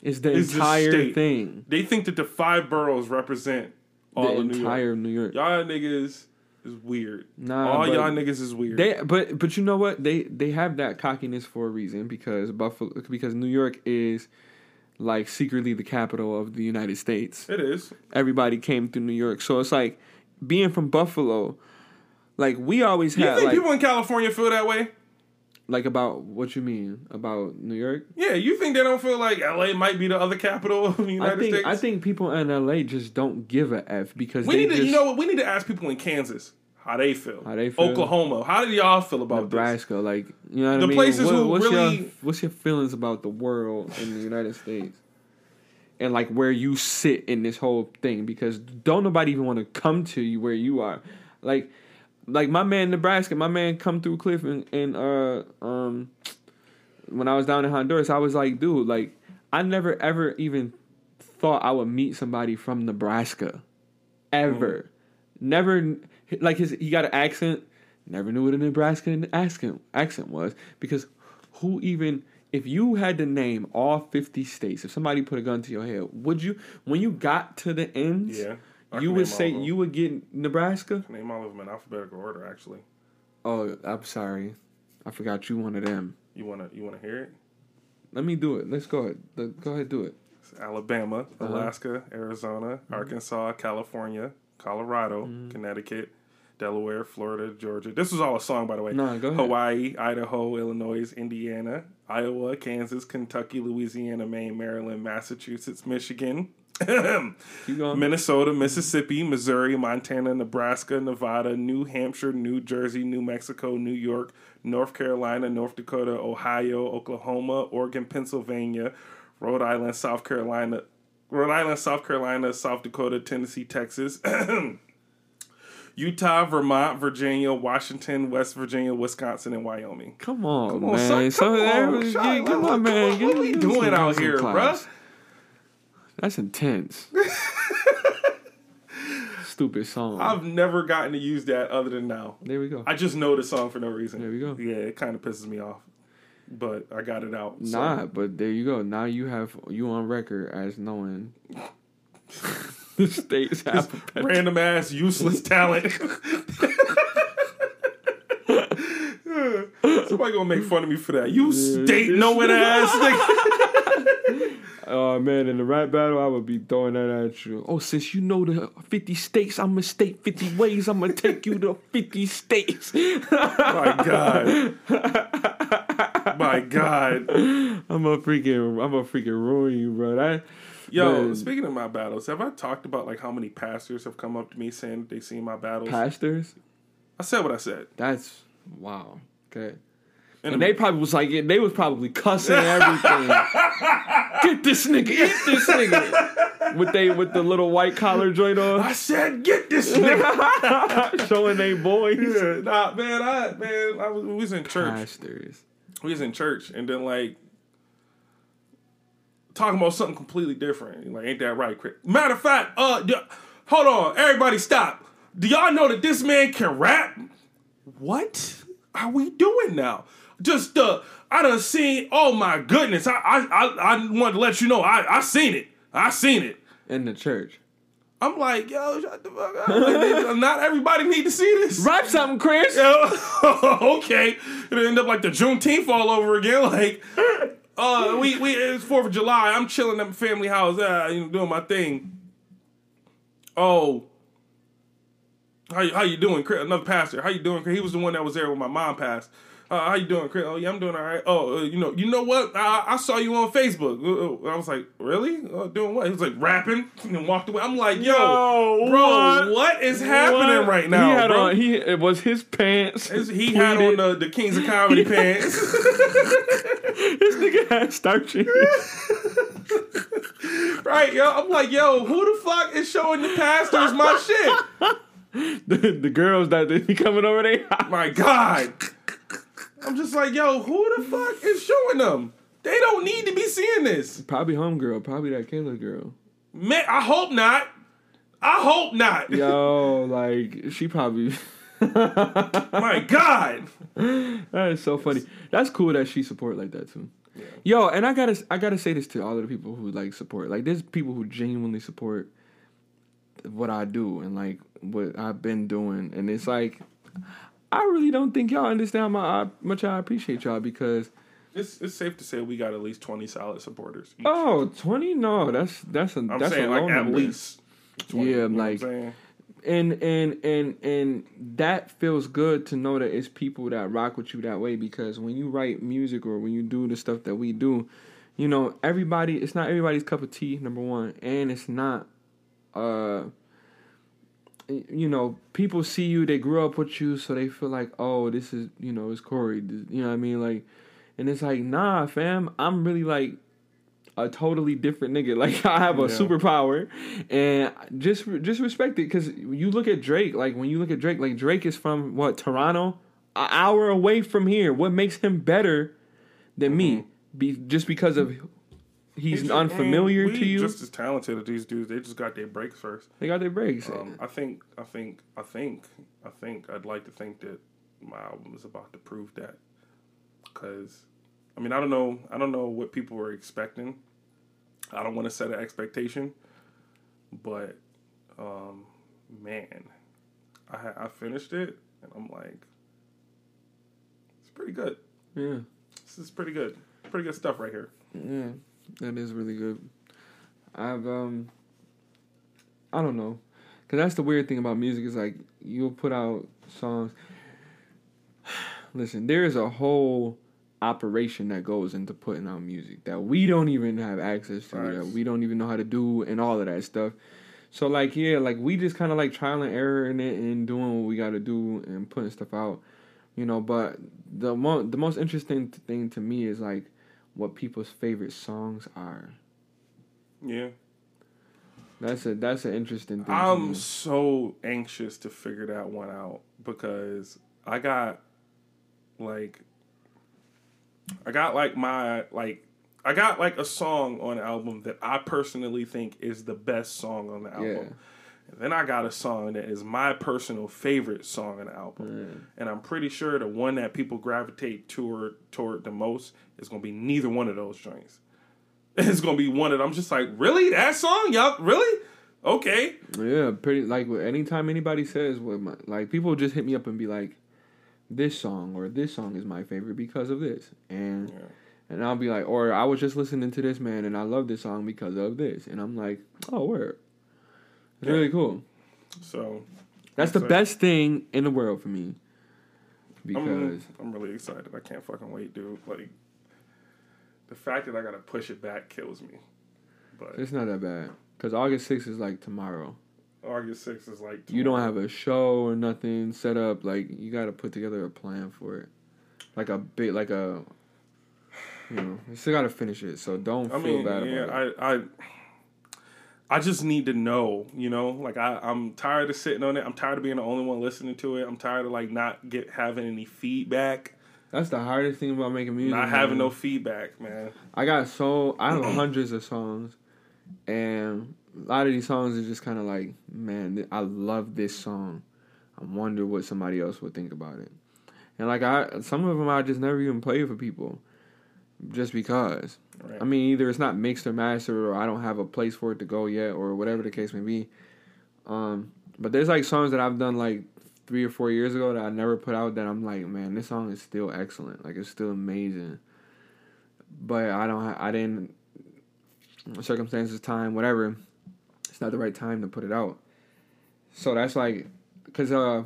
S2: Is the
S1: Is
S2: entire
S1: state.
S2: thing.
S1: they think that the five boroughs represent all
S2: the
S1: of New York.
S2: entire New York.
S1: Y'all niggas is weird.
S2: Nah,
S1: all y'all niggas is weird.
S2: They but but you know what? They they have that cockiness for a reason because Buffalo because New York is like secretly the capital of the United States.
S1: it is.
S2: Everybody came through New York. So it's like being from Buffalo, like we always
S1: have.
S2: You
S1: think
S2: like
S1: people in California feel that way?
S2: like about what you mean about New York?
S1: Yeah, you think they don't feel like LA might be the other capital of the United
S2: I think
S1: States?
S2: I think people in LA just don't give a f because
S1: we
S2: they
S1: need to.
S2: just
S1: You know what? We need to ask people in Kansas how they feel.
S2: How they feel.
S1: Oklahoma. How do y'all feel about this?
S2: Nebraska, like you know what
S1: The
S2: I mean.
S1: places
S2: What-
S1: who
S2: what's
S1: really-
S2: your what's your feelings about the world in the United States, and like where you sit in this whole thing? Because don't nobody even want to come to you where you are, like like my man Nebraska, my man come through Cliff and, and uh um when I was down in Honduras, I was like, dude, like I never ever even thought I would meet somebody from Nebraska, ever, never like his he got an accent. Never knew what a Nebraska accent accent was because who even if you had to name all 50 states, if somebody put a gun to your head, would you, when you got to the ends,
S1: Yeah.
S2: You would say you would get Nebraska?
S1: name all of them in alphabetical order. Actually,
S2: Oh, I'm sorry. I forgot you one of them.
S1: you wanna you wanna hear it?
S2: Let me do it. Let's go ahead. Let- Go ahead, do it.
S1: It's Alabama,
S2: Uh-huh.
S1: Alaska, Arizona, Arkansas, California, Colorado,
S2: Mm-hmm.
S1: Connecticut, Delaware, Florida, Georgia. This was all a song, by the way.
S2: No, go ahead.
S1: Hawaii, Idaho, Illinois, Indiana, Iowa, Kansas, Kentucky, Louisiana, Maine, Maryland, Massachusetts, Michigan, *clears throat* Minnesota, Mississippi, Missouri, Montana, Nebraska, Nevada, New Hampshire, New Jersey, New Mexico, New York, North Carolina, North Dakota, Ohio, Oklahoma, Oregon, Pennsylvania, Rhode Island, South Carolina, Rhode Island, South Carolina, South Dakota, Tennessee, Texas. *clears throat* Utah, Vermont, Virginia, Washington, West Virginia, Wisconsin, and Wyoming.
S2: Come on,
S1: Come on,
S2: man.
S1: son,
S2: so
S1: come on, Sean,
S2: give, give
S1: what-
S2: my man.
S1: what
S2: are
S1: we doing out here,
S2: claps.
S1: bruh?
S2: That's intense. *laughs* Stupid song.
S1: I've never gotten to use that other than now.
S2: there we go.
S1: I just know the song for no reason.
S2: There we go.
S1: Yeah, it kind of pisses me off, but I got it out. so-
S2: Nah, but there you go. Now you have you on record as knowing *laughs* the state's alphabet.
S1: random ass useless talent. Somebody gonna make fun of me for that. You state knowing ass nigga. *laughs*
S2: Oh man, in the rap battle, I would be throwing that at you. Oh, since you know the fifty states, I'm gonna state fifty ways. I'm gonna take you to fifty states.
S1: My God. *laughs* My God.
S2: I'm a freaking, I'm a freaking ruin you, bro. That,
S1: Yo, speaking of my battles, have I talked about like how many pastors have come up to me saying that they seen my battles?
S2: pastors.
S1: I said what I said.
S2: That's wow. Okay.
S1: And
S2: And they probably was like, they was probably cussing everything. *laughs* get this nigga, get this nigga. With they with the little white collar joint on,
S1: I said, get this nigga. *laughs*
S2: showing they boys.
S1: yeah, nah, man, I man, I was, we was in church.
S2: Pastors.
S1: we was in church and then like talking about something completely different. Like, ain't that right, Chris? Matter of fact, uh, hold on, everybody, stop. Do y'all know that this man can rap? What are we doing now? Just uh, I done seen. Oh my goodness, I I I, I wanted to let you know, I I seen it. I seen it.
S2: In the church.
S1: I'm like, yo, shut the fuck up. Like, *laughs* not everybody need to see this.
S2: Rap something, Chris. *laughs*
S1: okay. It'll end up like the Juneteenth all over again. Like, uh, we we it's Fourth of July. I'm chilling at my family house, uh, you know, doing my thing. Oh, how you, how you doing? Another pastor. How you doing? He was the one that was there when my mom passed. Uh, how you doing, Chris? Oh yeah, I'm doing all right. Oh, uh, you know, you know what? I, I saw you on Facebook. Uh, uh, I was like, really? Uh, doing what? He was like rapping and walked away. I'm like, yo,
S2: Yo,
S1: bro,
S2: what?
S1: what is happening
S2: What?
S1: right now,
S2: He had
S1: bro?
S2: on. He it was his pants.
S1: His- he had on the, the Kings of Comedy *laughs* pants. *laughs* *laughs*
S2: This nigga had starchy.
S1: right, yo. I'm like, yo, who the fuck is showing the pastors my shit?
S2: the, the girls that they be coming over there.
S1: My God. I'm just like, yo, who the fuck is showing them? They don't need to be seeing this.
S2: Probably homegirl. Probably that Kayla girl.
S1: Man, I hope not. I hope not.
S2: Yo, like she probably. *laughs*
S1: My God.
S2: That is so funny. That's cool that she support like that too. Yo, and I gotta I gotta say this to all of the people who like support. Like there's people who genuinely support what I do and like what I've been doing, and it's like I really don't think y'all understand my, how much I appreciate y'all because
S1: It's, it's safe to say we got at least 20 solid supporters. each.
S2: oh 20 no that's that's a
S1: I'm
S2: that's
S1: saying
S2: a
S1: like at least. 20,
S2: Yeah,
S1: you know what I'm
S2: like- and and and and that feels good to know that it's people that rock with you that way because when you write music or when you do the stuff that we do you know everybody it's not everybody's cup of tea number one and it's not uh you know people see you they grew up with you so they feel like oh this is you know it's corey you know what i mean like and it's like nah fam i'm really like a totally different nigga. *laughs* Like I have a
S1: Yeah.
S2: superpower, and just just respect it because you look at Drake. Like when you look at Drake, like Drake is from what Toronto, an hour away from here. What makes him better than me? Mm-hmm. Be just because of he's
S1: just-
S2: unfamiliar to you.
S1: Just as talented as these dudes, they just got their breaks first.
S2: they got their breaks.
S1: Um, I think, I think, I think, I think. I'd like to think that my album is about to prove that, because, I I mean, I don't know. I don't know what people were expecting. I don't want to set an expectation, but um, man, I I finished it and I'm like, it's pretty good.
S2: Yeah.
S1: This is pretty good. Pretty good stuff right here.
S2: Yeah, that is really good. I've um, I don't know, cause that's the weird thing about music is like you'll put out songs. *sighs* Listen, there is a whole operation that goes into putting out music that we don't even have access to, that we don't even know how to do, and all of that stuff. So like yeah, like we just kind of like trial and error in it and doing what we got to do and putting stuff out, you know. But the mo- the most interesting thing to me is like what people's favorite songs are.
S1: Yeah.
S2: That's a that's an interesting thing.
S1: I'm so anxious to figure that one out because I got like I got like my like I got like a song on the album that I personally think is the best song on the album.
S2: Yeah.
S1: And then I got a song that is my personal favorite song on the album.
S2: Mm.
S1: And I'm pretty sure the one that people gravitate toward toward the most is gonna be neither one of those joints. *laughs* It's gonna be one of them. I'm just like, really? That song? Y'all really? Okay.
S2: Yeah, pretty like with anytime anybody says what my like people just hit me up and be like, this song or this song is my favorite because of this, and
S1: Yeah.
S2: and I'll be like, or I was just listening to this man and I love this song because of this, and I'm like, oh, word,
S1: Yeah.
S2: really cool.
S1: So
S2: That's the best thing in the world for me.
S1: I'm,
S2: Because
S1: I'm really excited. I can't fucking wait, dude. Like the fact that I gotta push it back kills me. But
S2: it's not that bad. Because August 6th is like tomorrow.
S1: August 6th is like
S2: You don't have a show or nothing set up. Like you got to put together a plan for it. Like a bit, like a, you know, you still got to finish it. So don't
S1: I
S2: feel
S1: mean,
S2: bad
S1: yeah,
S2: about it.
S1: I, I, I just need to know, you know, like I, I'm tired of sitting on it. I'm tired of being the only one listening to it. I'm tired of like not get having any feedback,
S2: That's the hardest thing about making music.
S1: not having
S2: man.
S1: no feedback, man.
S2: I got so I have *clears throat* hundreds of songs, and a lot of these songs are just kind of like, man, I love this song. I wonder what somebody else would think about it. And like I, some of them I just never even play for people, just because.
S1: Right.
S2: I mean, either it's not mixed or mastered, or I don't have a place for it to go yet, or whatever the case may be. Um, but there's like songs that I've done like three or four years ago that I never put out that I'm like, man, this song is still excellent. Like it's still amazing. But I don't, ha- I didn't, circumstances, time, whatever. It's not the right time to put it out. So that's like, cause uh,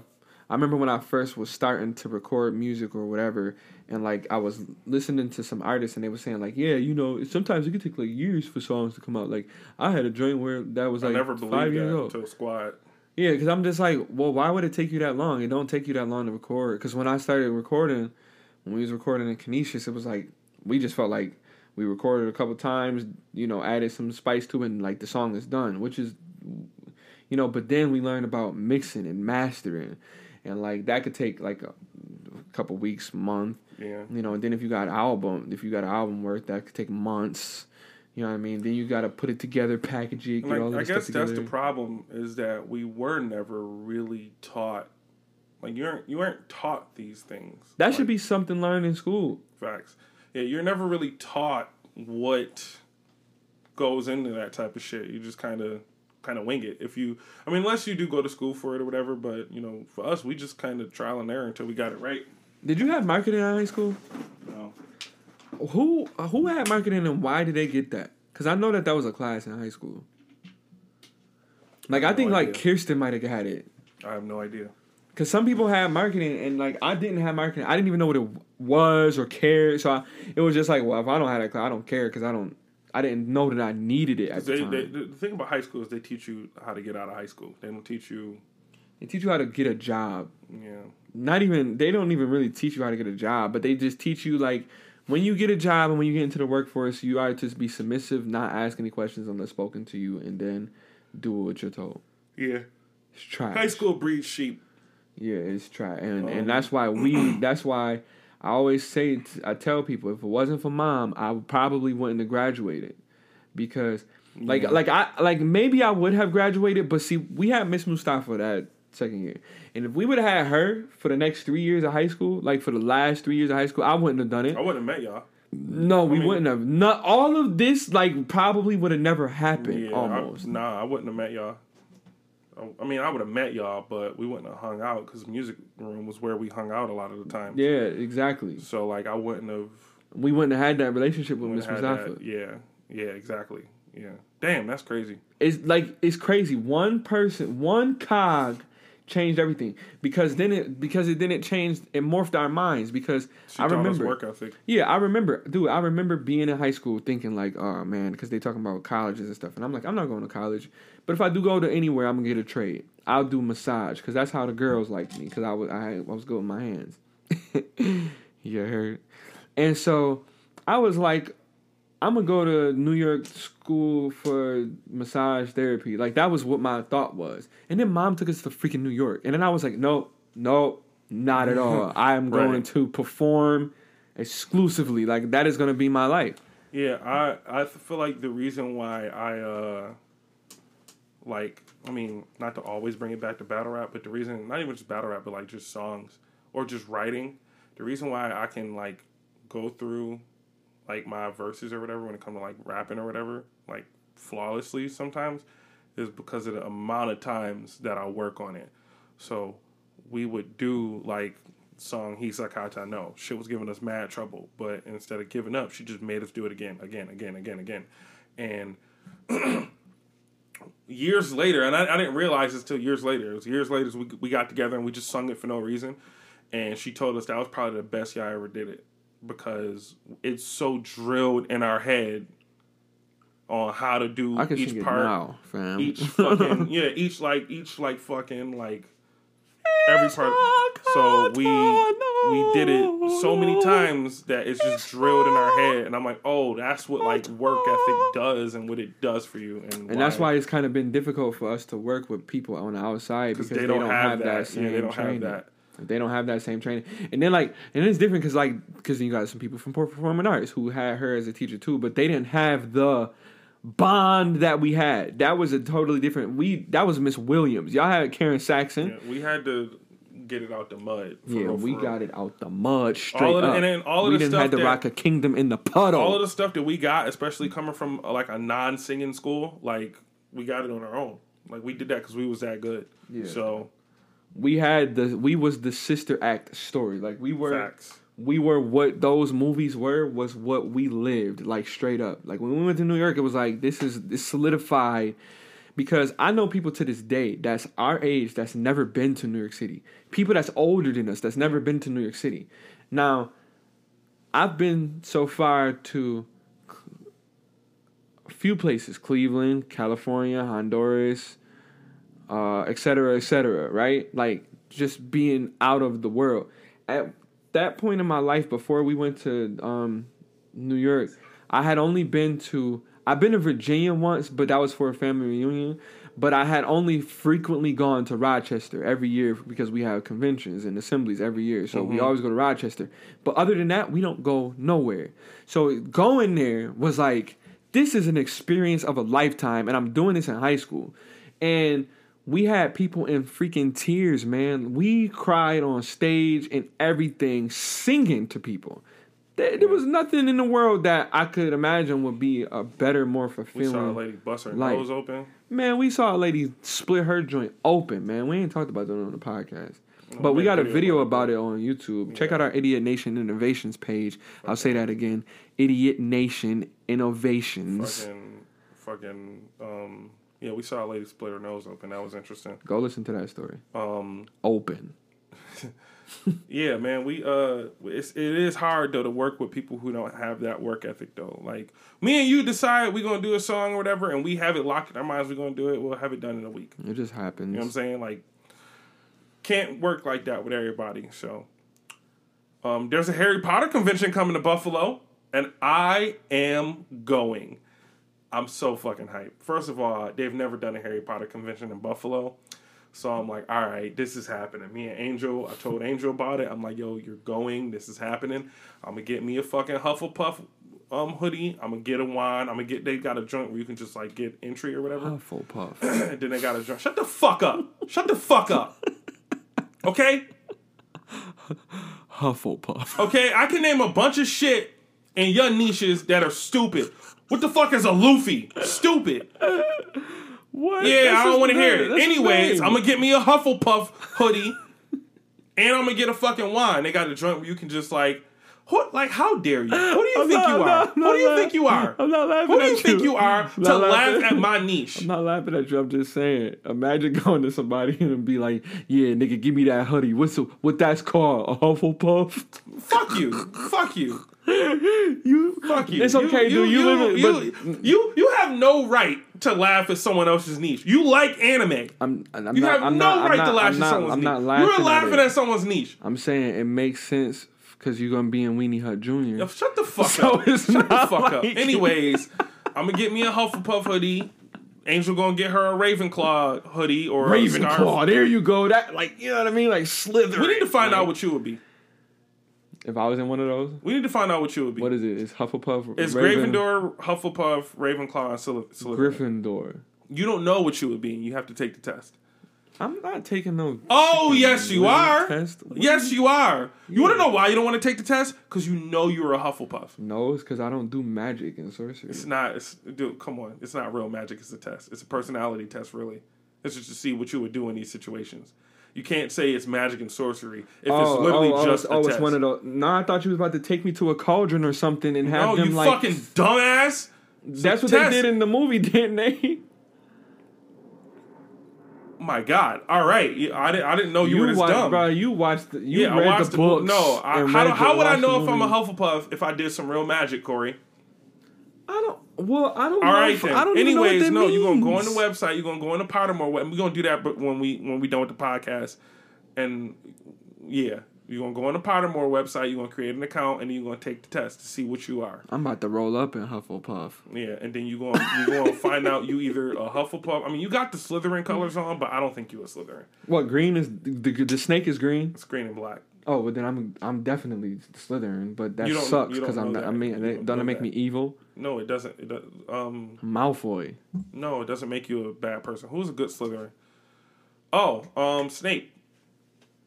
S2: I remember when I first was starting to record music or whatever, and like I was listening to some artists and they were saying like, yeah, you know, sometimes it could take like years for songs to come out. Like I had a joint where that was
S1: I
S2: like
S1: never
S2: five years
S1: that
S2: old.
S1: until Squad.
S2: Yeah, because I'm just like, well, why would it take you that long? It don't take you that long to record. Because when I started recording, when we was recording in Canisius, it was like we just felt like we recorded a couple times, you know, added some spice to it, and like the song is done, which is, you know. But then we learned about mixing and mastering, and like that could take like a couple weeks, month,
S1: Yeah.
S2: you know. And then if you got album, if you got album worth, that could take months. You know what I mean? Then you got to put it together, package it, get
S1: Like,
S2: all this
S1: I guess that's the problem is that we were never really taught. Like you aren't you aren't taught these things.
S2: That
S1: Like,
S2: should be something learned in school.
S1: facts. Yeah, you're never really taught what goes into that type of shit. You just kind of kind of wing it. If you, I mean, unless you do go to school for it or whatever. But you know, for us, we just kind of trial and error until we got it right.
S2: Did you have marketing in high school?
S1: Know?
S2: Who uh, who had marketing and why did they get that? Because I know that that was a class in high school. Like I
S1: No
S2: think like
S1: idea.
S2: Kirsten might have had it.
S1: I have no idea.
S2: Cause some people had marketing and like I didn't have marketing. I didn't even know what it was or cared. So I, it was just like, well, if I don't have that class, I don't care because I don't. I didn't know that I needed it at the time.
S1: they, the thing about high school is they teach you how to get out of high school. They don't teach you.
S2: they teach you how to get a job.
S1: Yeah,
S2: Not even they don't even really teach you how to get a job, but they just teach you like when you get a job and when you get into the workforce, you are to just be submissive, not ask any questions unless spoken to you, and then do what you're told.
S1: yeah.
S2: It's trash.
S1: High school breeds sheep.
S2: Yeah, it's trash, and
S1: Um,
S2: and that's why we. *clears throat* That's why I always say I tell people if it wasn't for mom, I probably wouldn't have graduated because like
S1: Yeah.
S2: like I like maybe I would have graduated, but see we had Miss Mustafa that second year, and if we would have had her for the next three years of high school, like for the last three years of high school, I wouldn't have done it.
S1: I wouldn't have met y'all.
S2: No, we
S1: mean-
S2: wouldn't have. Not all of this, like, probably would have never happened.
S1: Yeah,
S2: almost.
S1: I, nah, I wouldn't have met y'all. I- I mean, I would have met y'all, but we wouldn't have hung out because music room was where we hung out a lot of the time.
S2: yeah, exactly.
S1: So like, I wouldn't have.
S2: We wouldn't have had that relationship with Miss Mustafa.
S1: Yeah, yeah, exactly. Yeah, damn, that's crazy.
S2: It's like it's crazy. One person, one cog, changed everything because then it because it didn't change. It morphed our minds because
S1: She
S2: I remember.
S1: work ethic.
S2: Yeah, I remember, dude. I remember being in high school thinking like, oh man, because they talking about colleges and stuff, and I'm like, I'm not going to college, but if I do go to anywhere, I'm gonna get a trade. I'll do massage because that's how the girls like me because I was I, I was good with my hands. *laughs* you heard, and so I was like, I'm gonna go to New York school for massage therapy. Like that was what my thought was, and then mom took us to freaking New York, and then I was like, no, no, not at all. *laughs* I am going
S1: Right.
S2: to perform exclusively. Like that is gonna be my life.
S1: Yeah, I I feel like the reason why I uh like I mean not to always bring it back to battle rap, but the reason not even just battle rap, but like just songs or just writing. The reason why I can like go through like my verses or whatever when it comes to like rapping or whatever like flawlessly sometimes is because of the amount of times that I work on it. So we would do like song Hisakata No. Shit was giving us mad trouble, but instead of giving up, she just made us do it again, again, again, again, again. And *clears throat* years later, and I, I didn't realize this till years later. It was years later we we got together and we just sung it for no reason. And she told us that was probably the best I ever did it because it's so drilled in our head on how to do
S2: I can
S1: each part
S2: now, fam.
S1: each fucking *laughs* yeah, each like each like fucking like every part. So we we did it so many times that it's just drilled in our head, and I'm like, oh, that's what like work ethic does, and what it does for you, and,
S2: and that's why it's kind of been difficult for us to work with people on the outside because
S1: they don't, have, that.
S2: same
S1: yeah, they don't
S2: training.
S1: have that.
S2: They don't have that same training, and then like, and it's different because like, because you got some people from performing arts who had her as a teacher too, but they didn't have the bond that we had. That was a totally different. We that was Miss Williams. Y'all had Karen Saxon.
S1: Yeah, we had to get it out the mud. for
S2: Yeah,
S1: real,
S2: we got
S1: real.
S2: it out the mud straight
S1: All of the-
S2: up.
S1: and then all of
S2: we
S1: the
S2: didn't
S1: stuff
S2: have to
S1: that-
S2: rock a kingdom in the puddle.
S1: all of the stuff that we got, especially coming from uh, like a non-singing school, like we got it on our own. Like we did that because we was that good.
S2: Yeah.
S1: So
S2: we had the we was the sister act story. Like we were
S1: facts.
S2: we were what those movies were was what we lived like straight up like when we went to new york it was like this is this solidified because i know people to this day that's our age that's never been to new york city people that's older than us that's never been to new york city now i've been so far to a few places cleveland california honduras uh, et cetera, et cetera, right? Like just being out of the world. At that point in my life, before we went to um, New York, I had only been to. I've been to Virginia once, but that was for a family reunion. But I had only frequently gone to Rochester every year because we have conventions and assemblies every year. So we always go to Rochester. But other than that, we don't go nowhere. So going there was like, this is an experience of a lifetime, and I'm doing this in high school. And we had people in freaking tears, man. We cried on stage and everything, singing to people. There, there was nothing in the world that I could imagine would be a better, more fulfilling.
S1: We saw a lady bust her
S2: Like-
S1: nose open.
S2: Man, we saw a lady split her joint open, man. We ain't talked about that on the podcast. But we got a
S1: video about
S2: it on YouTube. Check out our Idiot Nation Innovations page. I'll say that again. Idiot Nation Innovations.
S1: Fucking, fucking, um, yeah, we saw a lady split her nose open. That was interesting.
S2: Go listen to that story.
S1: Um,
S2: Open. *laughs*
S1: yeah, man, we uh, it's it is hard though to work with people who don't have that work ethic though. Like me and you decide we're gonna do a song or whatever, and we have it locked in our minds. We're gonna do it. We'll have it done in a week.
S2: It just happens.
S1: You know what I'm saying? Like, can't work like that with everybody. So, um, there's a Harry Potter convention coming to Buffalo, and I am going. I'm so fucking hyped. First of all, they've never done a Harry Potter convention in Buffalo. So I'm like, all right, this is happening. Me and Angel, I told Angel about it. I'm like, yo, you're going. This is happening. I'm gonna get me a fucking Hufflepuff um hoodie. I'm gonna get a wine. I'm gonna get. They got a joint where you can just like get entry or whatever.
S2: Hufflepuff. *clears throat*
S1: And then they got a joint. Shut the fuck up. Shut the fuck up. Okay.
S2: Hufflepuff.
S1: Okay. I can name a bunch of shit and your niches that are stupid. What the fuck is a Luffy? Stupid.
S2: What?
S1: Yeah,
S2: That's
S1: I don't want to hear it.
S2: That's
S1: Anyways. I'm gonna get me a Hufflepuff hoodie, and I'm gonna get a fucking wine. They got a joint where you can just like, what? Like, how dare you? Who do you
S2: I'm
S1: think
S2: not-
S1: you are?
S2: not-
S1: Who
S2: not
S1: do you think you are?
S2: I'm not laughing
S1: Who do you think you are to
S2: not
S1: laugh
S2: laughing.
S1: at my niche?
S2: I'm not laughing at you. I'm just saying. Imagine *laughs* going to somebody and be like, "Yeah, nigga, give me that hoodie. What's the, what that's called? A Hufflepuff?
S1: Fuck you. Fuck you. *laughs*
S2: you
S1: Fuck you.
S2: It's okay,
S1: you,
S2: dude. You,
S1: you,
S2: live
S1: you,
S2: but
S1: you, you have no right to laugh at someone else's niche. You like anime.
S2: I'm, I'm
S1: You
S2: not.
S1: have
S2: I'm
S1: no
S2: not,
S1: right to laugh
S2: I'm
S1: at
S2: not,
S1: someone's
S2: I'm
S1: niche.
S2: not laughing.
S1: You're laughing
S2: at,
S1: at, someone's niche.
S2: I'm saying it makes sense because you're gonna be in Weenie Hut Jr.
S1: Yo, shut the fuck
S2: So
S1: up.
S2: it's
S1: Shut the
S2: not
S1: fuck up.
S2: like-
S1: Anyways, I'm gonna get me a Hufflepuff hoodie. Angel gonna get her a Ravenclaw hoodie or.
S2: Ravenclaw. There you go. That like you know what I mean? Like Slytherin.
S1: We need to find
S2: Like,
S1: out what you would be.
S2: If I was in one of those.
S1: We need to find out what you would be.
S2: What is it? It's Hufflepuff.
S1: it's
S2: Raven-
S1: Gryffindor, Hufflepuff, Ravenclaw, and Slyth- Slytherin.
S2: Gryffindor.
S1: You don't know what you would be. and You have to take the test.
S2: I'm not taking no.
S1: Oh yes, you are.
S2: Test.
S1: Yes, you are. You want to know why you don't want to take the test? Because you know you're a Hufflepuff.
S2: No, it's because I don't do magic and sorcery.
S1: It's not. It's, dude, come on. It's not real magic. It's a test. It's a personality test, really. It's just to see what you would do in these situations. You can't say it's magic and sorcery if it's oh, literally
S2: oh, oh
S1: just
S2: it's,
S1: a
S2: oh, it's one of those. No, I thought you was about to take me to a cauldron or something and have
S1: no,
S2: them
S1: you
S2: like.
S1: fucking dumbass.
S2: that's what
S1: test.
S2: they did in the movie, *laughs* didn't they?
S1: My God. All right. I didn't. I didn't know you, were this
S2: watched,
S1: dumb.
S2: bro. You watched. The, you
S1: yeah,
S2: read
S1: I watched
S2: the
S1: the book.
S2: books.
S1: No, I, how, how would I know if I'm a. Hufflepuff if I did some real magic, Corey?
S2: I don't. Well, I don't.
S1: All
S2: know
S1: right
S2: if-
S1: then.
S2: I don't even know what
S1: Anyways,
S2: that
S1: no, you're gonna go on the website. You're gonna go on the Pottermore web. We're gonna do that, but when we when we done with the podcast, and yeah, you're gonna go on the Pottermore website. You're gonna create an account, and then you're gonna take the test to see what you are.
S2: I'm about to roll up in Hufflepuff.
S1: Yeah, and then you gonna you gonna *laughs* find out you either a Hufflepuff. I mean, you got the Slytherin colors on, but I don't think you a Slytherin.
S2: What green is the, the snake is green?
S1: It's green and black.
S2: Oh, but then I'm I'm definitely Slytherin, but that sucks because I'm
S1: know
S2: not. I mean, it doesn't
S1: know
S2: make
S1: that.
S2: me evil.
S1: No, it doesn't. It does, um,
S2: Malfoy.
S1: no, it doesn't make you a bad person. Who's a good Slytherin? Oh, um, Snape.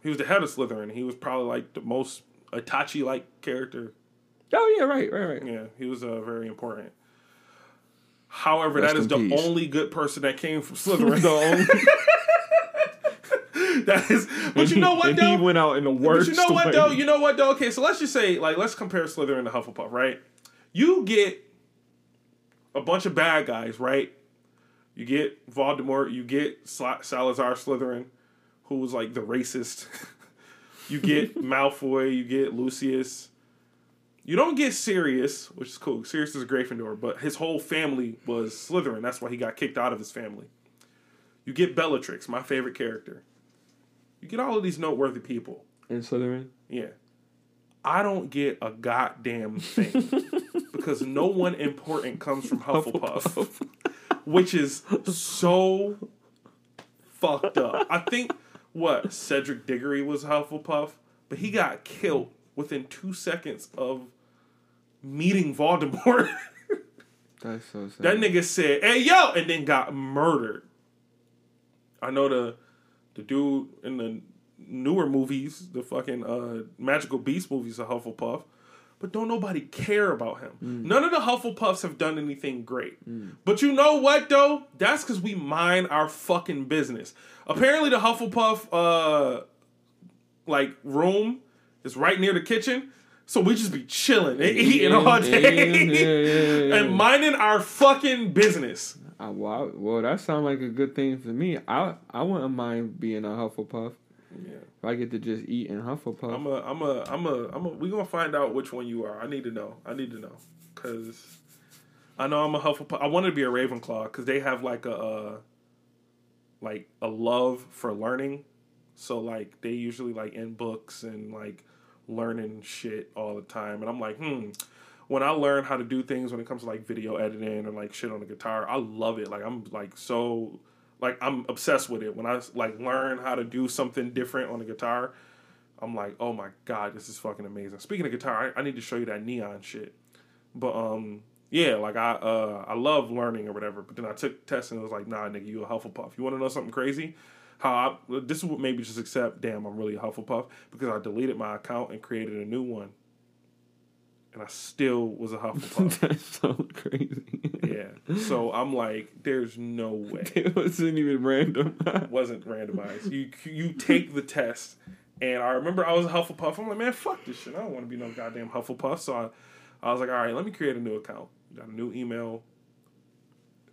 S1: He was the head of Slytherin. He was probably like the most Itachi like character.
S2: Oh yeah, right, right, right.
S1: Yeah, he was uh, very important. However,
S2: Rest
S1: that is the
S2: peace.
S1: only good person that came from Slytherin.
S2: The only- *laughs* *laughs*
S1: that is, but you know what *laughs*
S2: and
S1: though?
S2: he went out in the worst.
S1: But you know what
S2: way.
S1: though? You know what though? Okay, so let's just say like let's compare Slytherin to Hufflepuff, right? You get a bunch of bad guys, right? You get Voldemort, you get Sla- Salazar Slytherin, who was like the racist. *laughs* you get *laughs* Malfoy, you get Lucius. You don't get Sirius, which is cool. Sirius is a Gryffindor, but his whole family was Slytherin. That's why he got kicked out of his family. You get Bellatrix, my favorite character. You get all of these noteworthy people.
S2: in Slytherin.
S1: Yeah. I don't get a goddamn thing *laughs* because no one important comes from *laughs* Hufflepuff, which is so fucked up. I think what Cedric Diggory was Hufflepuff, but he got killed within two seconds of meeting Voldemort. *laughs*
S2: That's so sad.
S1: that nigga said, "Hey yo," and then got murdered. I know the the dude in the newer movies, the fucking uh, Magical Beast movies, a Hufflepuff, but don't nobody care about him. None of the Hufflepuffs have done anything great. But you know what though? That's because we mind our fucking business. Apparently, the Hufflepuff uh, like room is right near the kitchen. So we just be chilling and eating all day
S2: yeah, yeah, yeah.
S1: and minding our fucking business.
S2: Uh, well, well, that sounds like a good thing for me. I I wouldn't mind being a Hufflepuff.
S1: Yeah.
S2: If I get to just eat in Hufflepuff.
S1: I'm a, I'm a, I'm a, I'm a. We gonna find out which one you are. I need to know. I need to know because I know I'm a Hufflepuff. I want to be a Ravenclaw because they have like a, uh, like a love for learning. So like they usually like in books and like learning shit all the time. And I'm like, hmm. When I learn how to do things when it comes to like video editing or like shit on the guitar, I love it. Like I'm like so like I'm obsessed with it. When I like learn how to do something different on the guitar, I'm like, oh my god, this is fucking amazing. Speaking of guitar, I, I need to show you that neon shit. But um, yeah, like I uh I love learning or whatever. But then I took tests and it was like, nah, nigga, you a Hufflepuff. You want to know something crazy? How I, this is what made me just accept. Damn, I'm really a Hufflepuff because I deleted my account and created a new one. and I still was a *laughs* Hufflepuff.
S2: That's so crazy. *laughs*
S1: yeah. So I'm like, there's no way. *laughs*
S2: it wasn't even random.
S1: wasn't randomized. You you take the test, and I remember I was a Hufflepuff. I'm like, man, fuck this shit. I don't want to be no goddamn Hufflepuff. So I, I was like, all right, let me create a new account. Got a new email.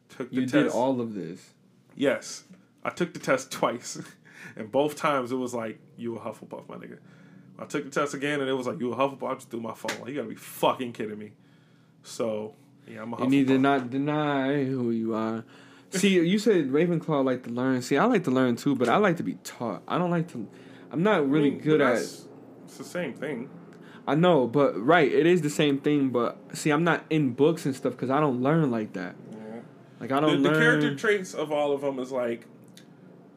S1: Took the
S2: you
S1: test.
S2: did all of this.
S1: Yes, I took the test twice, *laughs* and both times it was like you a Hufflepuff, my nigga. I took the test again, and it was like you a Hufflepuff. I just threw my phone. Like, you gotta be fucking kidding me. So yeah, I'm a Hufflepuff.
S2: You need to not deny who you are. See, you said Ravenclaw like to learn. See, I like to learn too, but I like to be taught. I don't like to. I'm not
S1: I
S2: really
S1: mean,
S2: good at.
S1: It's the same thing.
S2: I know, but right, it is the same thing. But see, I'm not in books and stuff because I don't learn like that.
S1: Yeah.
S2: Like I
S1: the,
S2: don't
S1: the
S2: learn.
S1: character traits of all of them is like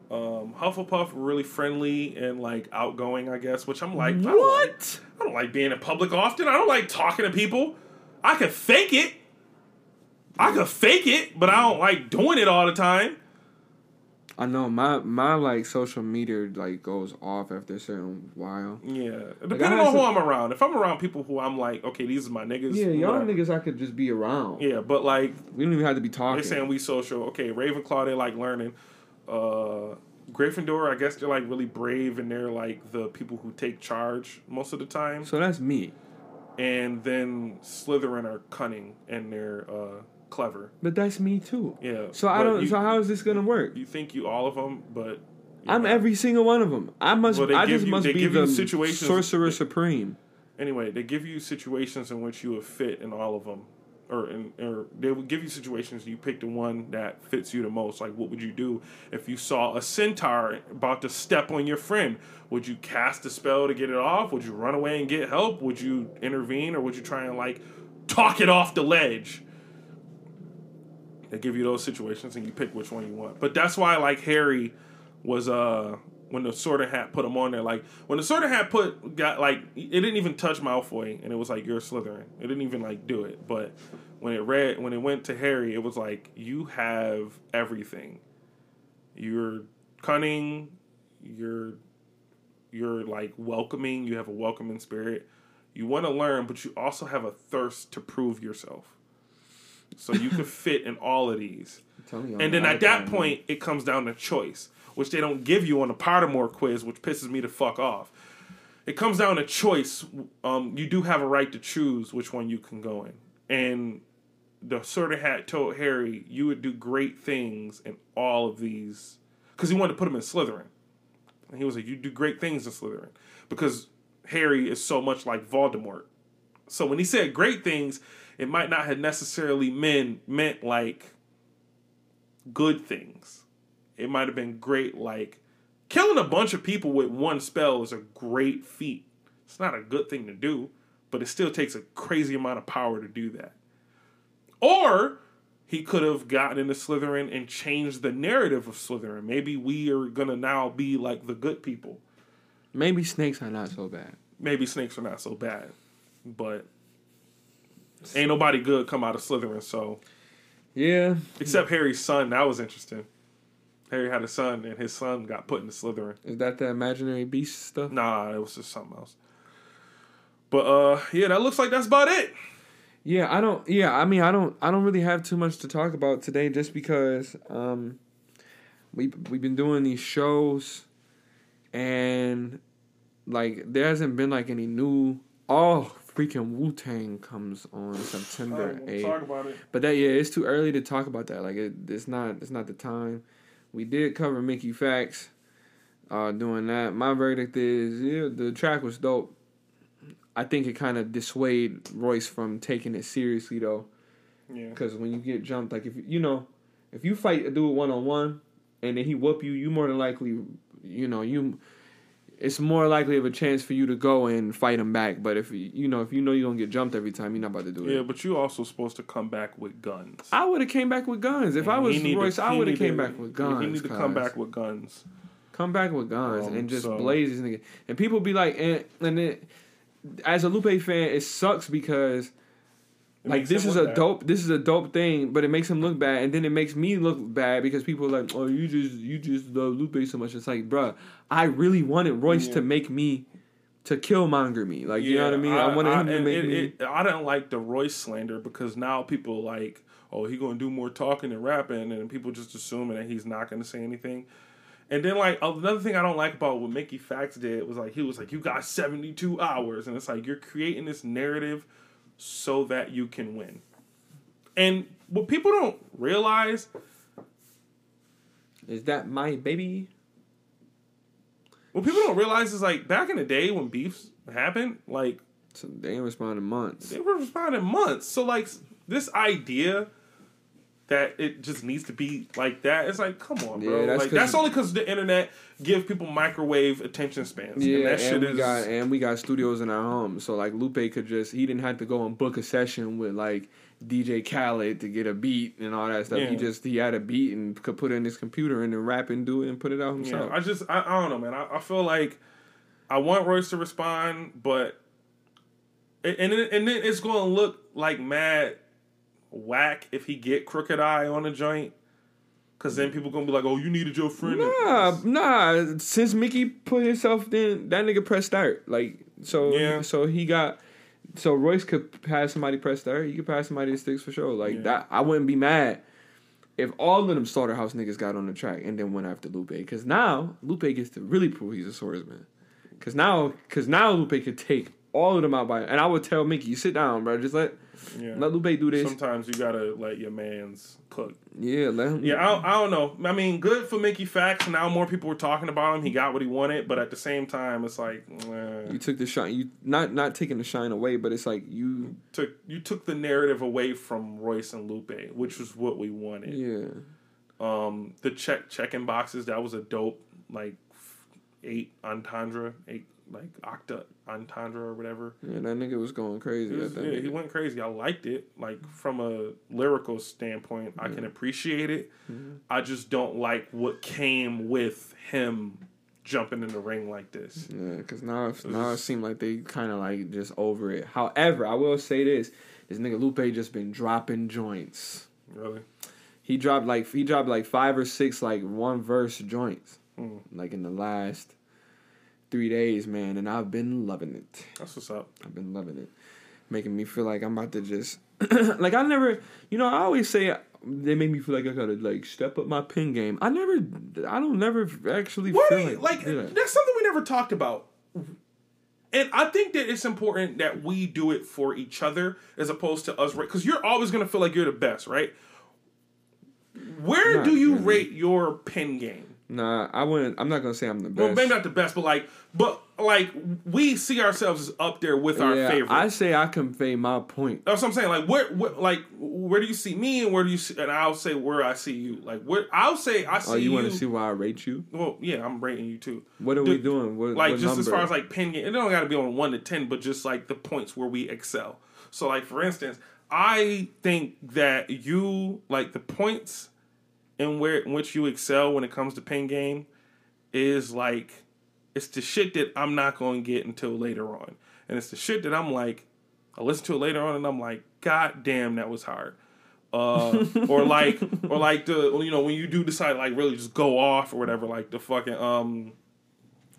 S1: um, Hufflepuff, really friendly and like outgoing, I guess. Which I'm like, I don't like,
S2: what?
S1: I don't like being in public often. I don't like talking to people. I can fake it. I could fake it, but I don't like doing it all the time.
S2: I know my my like social media like goes off after a certain while.
S1: Yeah,
S2: I
S1: depending on who
S2: some-
S1: I'm around. If I'm around people who I'm like, okay, these are my niggas.
S2: Yeah, y'all niggas I could just be around.
S1: Yeah, but like
S2: We don't even have to be talking.
S1: They're saying we social. Okay, Ravenclaw, they like learning. Uh, Gryffindor, I guess they're like really brave and they're like the people who take charge most of the time.
S2: so that's me.
S1: And then Slytherin are cunning and they're uh, clever.
S2: But that's me too.
S1: Yeah.
S2: So I don't.
S1: You,
S2: so how is this gonna work?
S1: you think you all of them, but
S2: I'm
S1: not.
S2: every single one of them. I must.
S1: Well,
S2: I just
S1: you-
S2: must be
S1: give you
S2: the
S1: situations-
S2: sorcerer supreme.
S1: Anyway, they give you situations in which you would fit in all of them, or in, or they would give you situations and you pick the one that fits you the most. Like, what would you do if you saw a centaur about to step on your friend? Would you cast a spell to get it off? Would you run away and get help? Would you intervene, or would you try and like talk it off the ledge? They give you those situations and you pick which one you want. But that's why like Harry was uh when the sorter hat put him on there, like when the sorter hat put got like it didn't even touch Malfoy and it was like you're Slytherin. It didn't even like do it. But when it read when it went to Harry, it was like you have everything. You're cunning, you're you're like welcoming, you have a welcoming spirit. You want to learn, but you also have a thirst to prove yourself. So you could *laughs* fit in all of these. And then at that point, it comes down to choice, which they don't give you on the Pottermore quiz, which pisses me the fuck off. It comes down to choice. Um, you do have a right to choose which one you can go in. And the Sorter Hat told Harry, you would do great things in all of these. Because he wanted to put him in Slytherin. And he was like, you do great things in Slytherin. Because Harry is so much like Voldemort. So when he said great things, it might not have necessarily meant meant like good things. It might have been great, like killing a bunch of people with one spell is a great feat. It's not a good thing to do, but it still takes a crazy amount of power to do that. Or he could have gotten into Slytherin and changed the narrative of Slytherin. Maybe we are gonna now be like the good people.
S2: Maybe snakes are not so bad.
S1: Maybe snakes are not so bad, but ain't nobody good come out of Slytherin. So
S2: Yeah,
S1: except Harry's son, that was interesting. Harry had a son, and his son got put into Slytherin.
S2: is that the imaginary beast stuff?
S1: Nah, it was just something else. But uh, yeah, that looks like that's about it.
S2: Yeah, I don't. Yeah, I mean, I don't. I don't really have too much to talk about today, just because um, we we've been doing these shows, and like there hasn't been like any new. Oh, freaking Wu Tang comes on September eighth. But that yeah, it's too early to talk about that. Like it, it's not. It's not the time. We did cover Mickey Factz. Uh, doing that. My verdict is yeah, the track was dope. I think it kind of dissuade Royce from taking it seriously though,
S1: Yeah,
S2: because when you get jumped, like if you- you know, if you fight a dude one on one, and then he whoop you, you more than likely, you know, you. It's more likely of a chance for you to go and fight him back. But if you you know if you know you're gonna get jumped every time, you're not about to do it.
S1: yeah, but you also supposed to come back with guns.
S2: I would have came back with guns. If I was
S1: need to-
S2: Royce, I would have came
S1: to-
S2: back with guns.
S1: He need to come back with guns.
S2: Come back with guns
S1: Um,
S2: and just
S1: so-
S2: blaze these niggas. And people be like, and and it, as a Lupe fan, it sucks because
S1: It
S2: like this is a
S1: bad.
S2: dope, this is a dope thing, but it makes him look bad, and then it makes me look bad because people are like, oh, you just you just love Lupe so much. It's like, bruh, I really wanted Royce
S1: Yeah.
S2: to make me to killmonger me. Like you know what I mean? I, wanted him to make
S1: it,
S2: me.
S1: it- I didn't like the Royce slander because now people like, oh, he gonna do more talking and rapping, and people just assuming that he's not gonna say anything. And then like another thing I don't like about what Mickey Factz did was like he was like, you got seventy two hours, and it's like you're creating this narrative so that you can win. And what people don't realize
S2: Is that my baby?
S1: what people don't realize is like back in the day when beefs happened, like
S2: So they ain't responded months.
S1: they were responding months. So like this idea that it just needs to be like that, it's like, come on, bro.
S2: Yeah, that's
S1: like that's only because the internet give people microwave attention spans.
S2: Yeah,
S1: and that
S2: and
S1: shit
S2: we
S1: is
S2: got and we got studios in our home, so like Lupe could just he didn't have to go and book a session with like DJ Khaled to get a beat and all that stuff.
S1: Yeah.
S2: He just he had a beat and could put it in his computer and then rap and do it and put it out
S1: Yeah,
S2: himself.
S1: I just I, I don't know, man. I, I feel like I want Royce to respond, but and and then, and then it's going to look like mad whack if he get Crooked I on a joint. Cause then people gonna be like, "Oh, you needed your friend."
S2: Nah, nah. Since Mickey put himself in, that nigga press start. Like so,
S1: Yeah.
S2: so he got. So Royce could pass somebody press start. He could pass somebody the sticks for sure. Like
S1: Yeah.
S2: that, I wouldn't be mad if all of them slaughterhouse niggas got on the track and then went after Lupe. Because now Lupe gets to really prove he's a swordsman. Because now, because now Lupe could take all of them out by. And I would tell Mickey, you sit down, bro. Just let
S1: Yeah.
S2: let Lupe do this.
S1: Sometimes you gotta let your man's cook.
S2: Yeah, let him.
S1: Yeah, I don't, I don't know. I mean, good for Mickey Factz. Now more people were talking about him. He got what he wanted, but at the same time, it's like eh.
S2: You took the shine. You not not taking the shine away, but it's like you.
S1: took you took the narrative away from Royce and Lupe, which was what we wanted.
S2: Yeah.
S1: Um, the check checking boxes that was a dope like eight entendre, eight like octa entendre or whatever.
S2: Yeah, that nigga was going crazy.
S1: Was- yeah, he went crazy. I liked it. Like from a lyrical standpoint, I can appreciate it. I just don't like what came with him jumping in the ring like this.
S2: Yeah, because now, it- now it seemed like they kind of like just over it. However, I will say this: this nigga Lupe just been dropping joints.
S1: Really?
S2: He dropped like he dropped like five or six like one verse joints,
S1: Mm.
S2: like in the last three days, man. And I've been loving it.
S1: That's what's up.
S2: I've been loving it, making me feel like I'm about to just *clears throat* like I never, you know, I always say they make me feel like I gotta like step up my pin game. I never, I don't never actually
S1: What
S2: feel like,
S1: like that's something we never talked about. And I think that it's important that we do it for each other as opposed to us, right? because you're always gonna feel like you're the best, right? Where
S2: Not
S1: do you
S2: really.
S1: rate your pin game?
S2: Nah, I wouldn't. I'm not gonna say I'm the best.
S1: Well, maybe not the best, but like, but like, we see ourselves as up there with our
S2: yeah,
S1: favorite.
S2: I say I convey my point.
S1: That's what I'm saying. Like, where, where, like, where do you see me, and where do you see? And I'll say where I see you. Like, where I'll say I see
S2: Oh, you
S1: you.
S2: want to see why I rate you?
S1: Well, yeah, I'm rating you too.
S2: What are we doing? What,
S1: like
S2: what
S1: just as far as like pen game, it don't got to be on one to ten, but just like the points where we excel. So like for instance, I think that you like the points in where in which you excel when it comes to pen game is like it's the shit that I'm not going to get until later on, and it's the shit that I'm like I listen to it later on and I'm like, God damn, that was hard. Uh, or like, *laughs* or like the you know when you do decide like really just go off or whatever, like the fucking um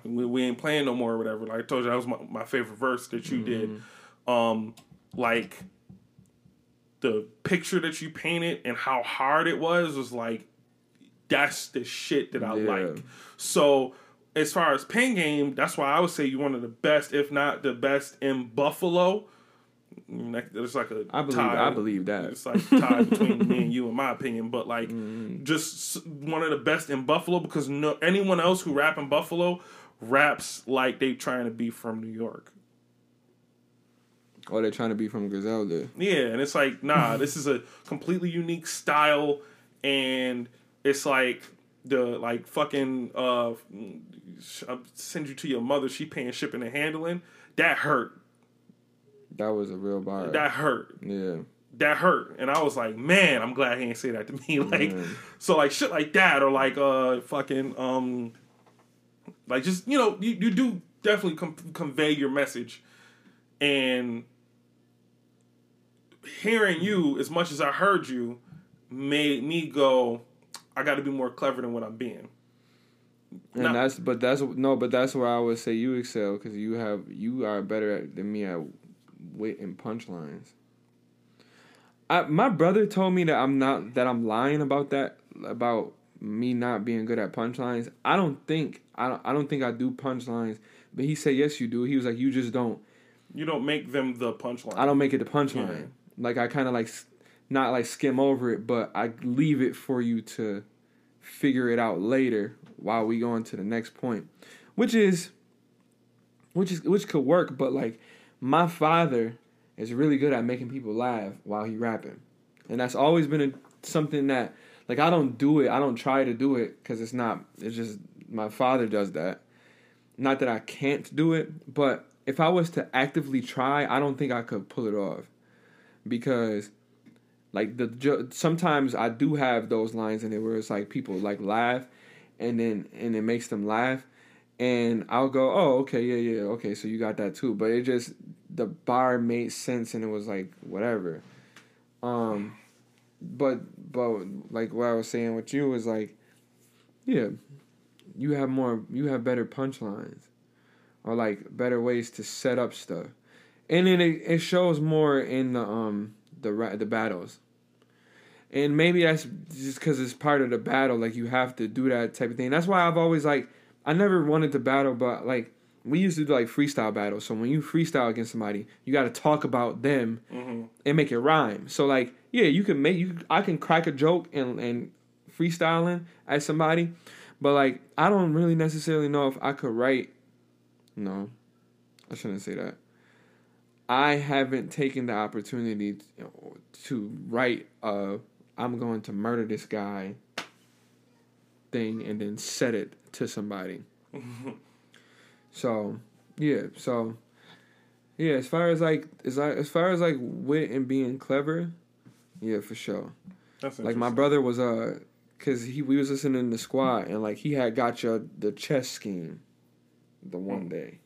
S1: we, we ain't playing no more or whatever. Like I told you, that was my, my favorite verse that you did. Um, like the picture that you painted and how hard it was was like that's the shit that I
S2: Yeah.
S1: like. So as far as pen game, that's why I would say you're one of the best, if not the best in Buffalo. Mm, There's like a
S2: I believe.
S1: tie.
S2: I believe that.
S1: It's like a tie *laughs* between me and you, in my opinion. But like,
S2: Mm-hmm.
S1: just one of the best in Buffalo because no anyone else who rap in Buffalo raps like they trying to be from New York.
S2: Or they're trying to be from Griselda.
S1: Yeah, and it's like, nah, *laughs* this is a completely unique style, and it's like the like fucking uh, I'll send you to your mother. She paying shipping and handling. That hurt.
S2: That was a real bar.
S1: That hurt.
S2: yeah.
S1: that hurt and i was like man i'm glad he didn't say that to me *laughs* like so like shit like that or like uh fucking um like just you know you, you do definitely com- convey your message and hearing you as much as i heard you made me go i got to be more clever than what i'm being
S2: And
S1: Not-
S2: that's but that's no, but that's where I would say you excel because you have you are better at, than me at wit and punchlines. I my brother told me that I'm not that I'm lying about that about me not being good at punchlines. I don't think I don't I don't think I do punchlines, but he said yes you do. He was like you just don't.
S1: You don't make them the punchline.
S2: I don't make it the punchline.
S1: Yeah.
S2: Like I kind of like not like skim over it, but I leave it for you to figure it out later while we go on to the next point, which is which is which could work, but like my father is really good at making people laugh while he rapping. And that's always been a, something that like I don't do it. I don't try to do it cuz it's not it's just my father does that. Not that I can't do it, but if I was to actively try, I don't think I could pull it off. Because like the sometimes I do have those lines in it where it's like people like laugh and then and it makes them laugh and I'll go, "Oh, okay, yeah, yeah, okay, so you got that too." But it just the bar made sense and it was like whatever. Um but but like what I was saying with you was like yeah, you have more you have better punchlines or like better ways to set up stuff. And then it, it shows more in the um the the battles. And maybe that's just cuz it's part of the battle like you have to do that type of thing. That's why I've always like I never wanted to battle but like we used to do like freestyle battles. So when you freestyle against somebody, you got to talk about them
S1: hmm
S2: and make it rhyme. So like, yeah, you can make you. I can crack a joke and and freestyling at somebody, but like, I don't really necessarily know if I could write. No, I shouldn't say that. I haven't taken the opportunity to, to write a "I'm going to murder this guy" thing and then set it to somebody. *laughs* so yeah, so yeah, as far as like as I, as far as like wit and being clever, yeah, for sure.
S1: That's
S2: Like my brother was uh, cause he we was listening in the squad and like he had got you the chess scheme, the one day,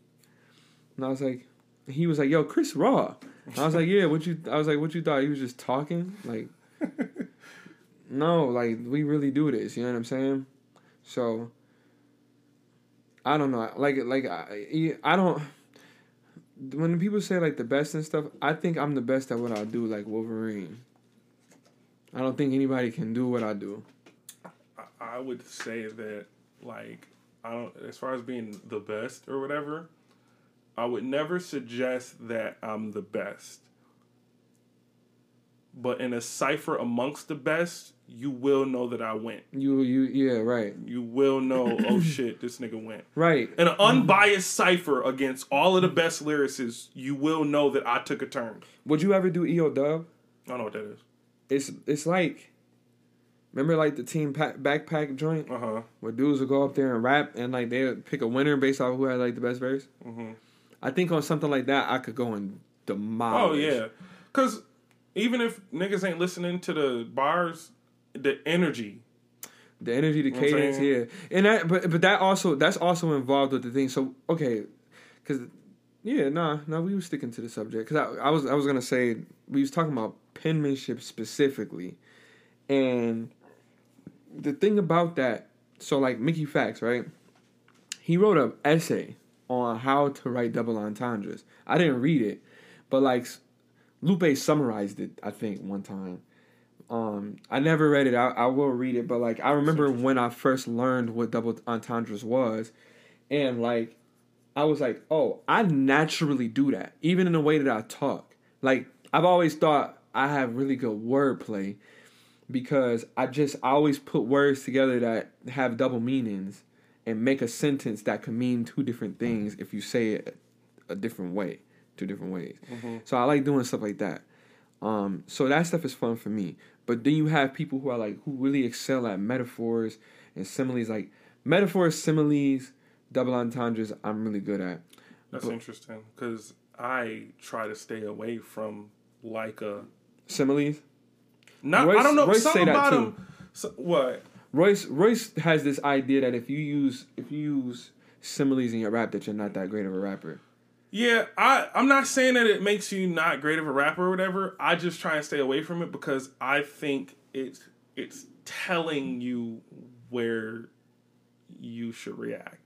S2: and I was like, he was like, yo, Chris Raw. I was like, yeah, what you? I was like, what you thought? He was just talking, like. *laughs* no, like we really do this. You know what I'm saying? So. I don't know. Like, like I, I don't when people say like the best and stuff, I think I'm the best at what I do, like Wolverine. I don't think anybody can do what I do.
S1: I- I would say that like I don't as far as being the best or whatever, I would never suggest that I'm the best. But in a cipher amongst the best, you will know that I went.
S2: You, you, yeah, right,
S1: You will know, *laughs* oh shit, this nigga went.
S2: right.
S1: In an unbiased cipher against all of the best lyricists, you will know that I took a turn.
S2: Would you ever do EO Dub?
S1: I don't know what that is.
S2: It's, it's like, remember like the team pack, backpack joint
S1: Uh huh.
S2: where dudes would go up there and rap and like they would pick a winner based off who had like the best verse.
S1: hmm
S2: I think on something like that, I could go and demolish.
S1: Oh yeah, because even if niggas ain't listening to the bars, the energy.
S2: The energy, the
S1: know
S2: cadence, yeah, and that, but but that also that's also involved with the thing. So okay, because yeah, nah, nah, we were sticking to the subject because I, I was I was gonna say we was talking about penmanship specifically, and the thing about that, so like Mickey Factz, right? He wrote an essay on how to write double entendres. I didn't read it, but like Lupe summarized it, I think, one time. Um, I never read it. I, I will read it, but like I remember when I first learned what double entendres was, and like I was like, oh, I naturally do that, even in the way that I talk. Like I've always thought I have really good wordplay because I just I always put words together that have double meanings and make a sentence that can mean two different things if you say it a different way, two different ways. So I like doing stuff like that. Um, so that stuff is fun for me. But then you have people who are like who really excel at metaphors and similes. Like metaphors, similes, double entendres. I'm really good at.
S1: That's interesting because I try to stay away from like a
S2: Similes.
S1: not.
S2: Royce-
S1: I don't know
S2: Royce
S1: something
S2: say that
S1: about
S2: too.
S1: him. So, what?
S2: Royce Royce has this idea that if you use if you use similes in your rap, that you're not that great of a rapper.
S1: Yeah, I I'm not saying that it makes you not great of a rapper or whatever. I just try and stay away from it because I think it's it's telling you where you should react.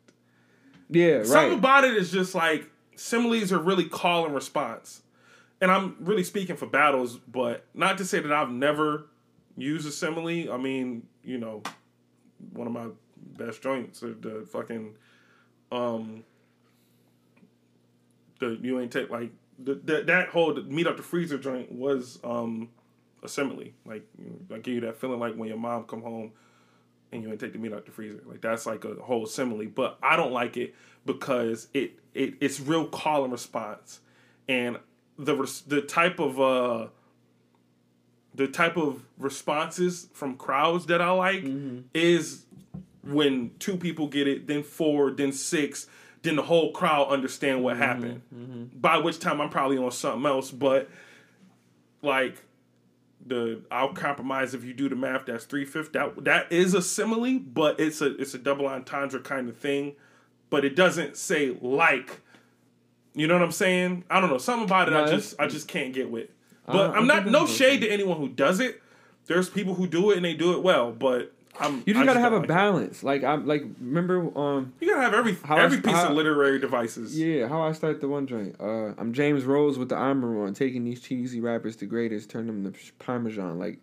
S2: Yeah,
S1: Something
S2: right.
S1: about it is just like similes are really call and response. And I'm really speaking for battles, but not to say that I've never used a simile. I mean, you know, one of my best joints the fucking um the you ain't take like the, the that whole meet up the freezer joint was um a simile. Like I give you that feeling like when your mom come home and you ain't take the meat out the freezer. Like that's like a whole simile. But I don't like it because it, it it's real call and response, and the the type of uh the type of responses from crowds that I like mm-hmm. is when two people get it, then four, then six, then the whole crowd understand what mm-hmm. happened. Mm-hmm. By which time I'm probably on something else, but like the I'll compromise if you do the math. That's three fifths. That that is a simile, but it's a it's a double entendre kind of thing. But it doesn't say like. You know what I'm saying? I don't know. Something about it
S2: No,
S1: I just I just can't get with. But
S2: I-
S1: I'm not no shade to anyone who does it. There's people who do it and they do it well, but I'm
S2: You just
S1: I
S2: gotta have a
S1: like it.
S2: balance. Like I'm like remember um
S1: You gotta have every
S2: How I-
S1: every piece
S2: how-
S1: of literary devices.
S2: yeah how I start the one joint. Uh, I'm James Rose with the armor on, taking these cheesy rappers to greatest, turn them to parmesan. Like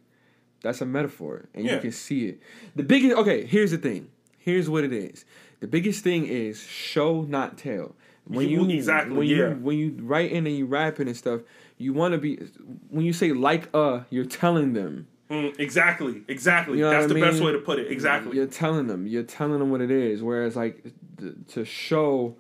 S2: that's a metaphor, and
S1: Yeah.
S2: you can see it. The biggest okay. Here's the thing. Here's what it is. The biggest thing is show not tell. When
S1: You-
S2: you
S1: exactly,
S2: when
S1: yeah.
S2: you when you writing and you rapping and stuff, you want to be when you say like uh, you're telling them.
S1: Mm, exactly, exactly.
S2: You know
S1: That's the
S2: I
S1: best way to put it. Exactly.
S2: You're telling them. You're telling them what it is. Whereas like th- to show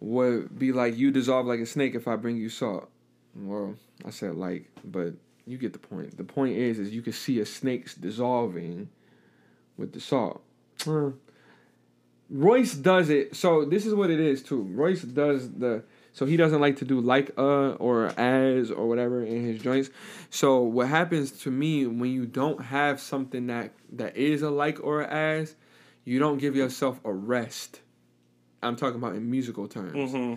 S2: would be like you dissolve like a snake if I bring you salt. Well, I said like, but you get the point. The point is, is you can see a snake's dissolving with the salt. Huh. Royce does it. So this is what it is too. Royce does the. So he doesn't like to do like uh or as or whatever in his joints. So what happens to me when you don't have something that that is a like or a as, you don't give yourself a rest. I'm talking about in musical terms.
S1: hmm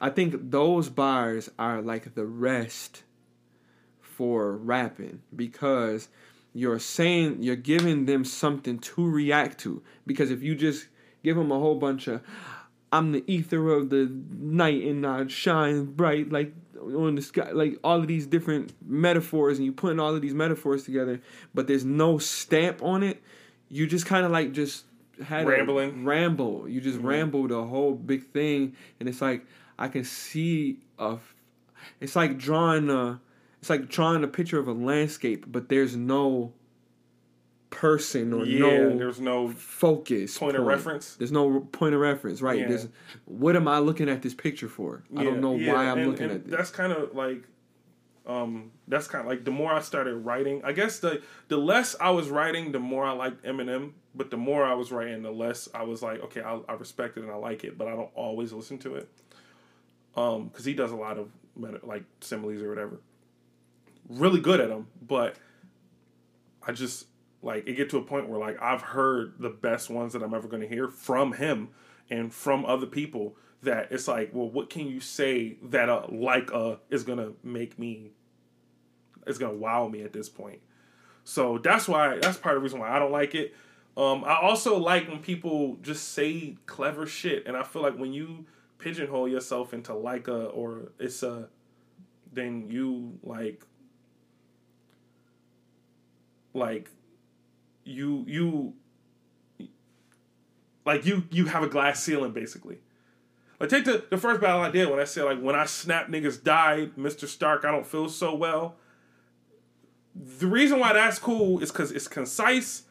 S2: I think those bars are like the rest for rapping because you're saying you're giving them something to react to. Because if you just give them a whole bunch of I'm the ether of the night and I shine bright like on the sky like all of these different metaphors and you putting all of these metaphors together but there's no stamp on it. You just kind of like just had
S1: Rambling.
S2: a ramble. You just mm-hmm. rambled a whole big thing and it's like i can see a f- it's like drawing a it's like drawing a picture of a landscape but there's no person or
S1: Yeah,
S2: no
S1: there's no
S2: focus
S1: point of reference.
S2: there's no point of reference, right?
S1: Yeah.
S2: There's what am I looking at this picture for? I don't know
S1: yeah,
S2: why I'm
S1: and-
S2: looking
S1: and
S2: at this.
S1: That's kind of like, um, that's kind of like the more I started writing. I guess the the less I was writing, the more I liked Eminem. But the more I was writing, the less I was like, okay, I, I respect it and I like it, but I don't always listen to it. Um, because he does a lot of meta, like similes or whatever. Really good at them, but I just like it get to a point where like I've heard the best ones that I'm ever going to hear from him and from other people that it's like, well, what can you say that a like a is going to make me is going to wow me at this point. So that's why that's part of the reason why I don't like it. Um, I also like when people just say clever shit, and I feel like when you pigeonhole yourself into like a or it's a, then you like like you you like you you have a glass ceiling basically. Like take the the first battle I did when I said like when I snap niggas died, Mr. Stark, I don't feel so well. The reason why that's cool is because it's concise.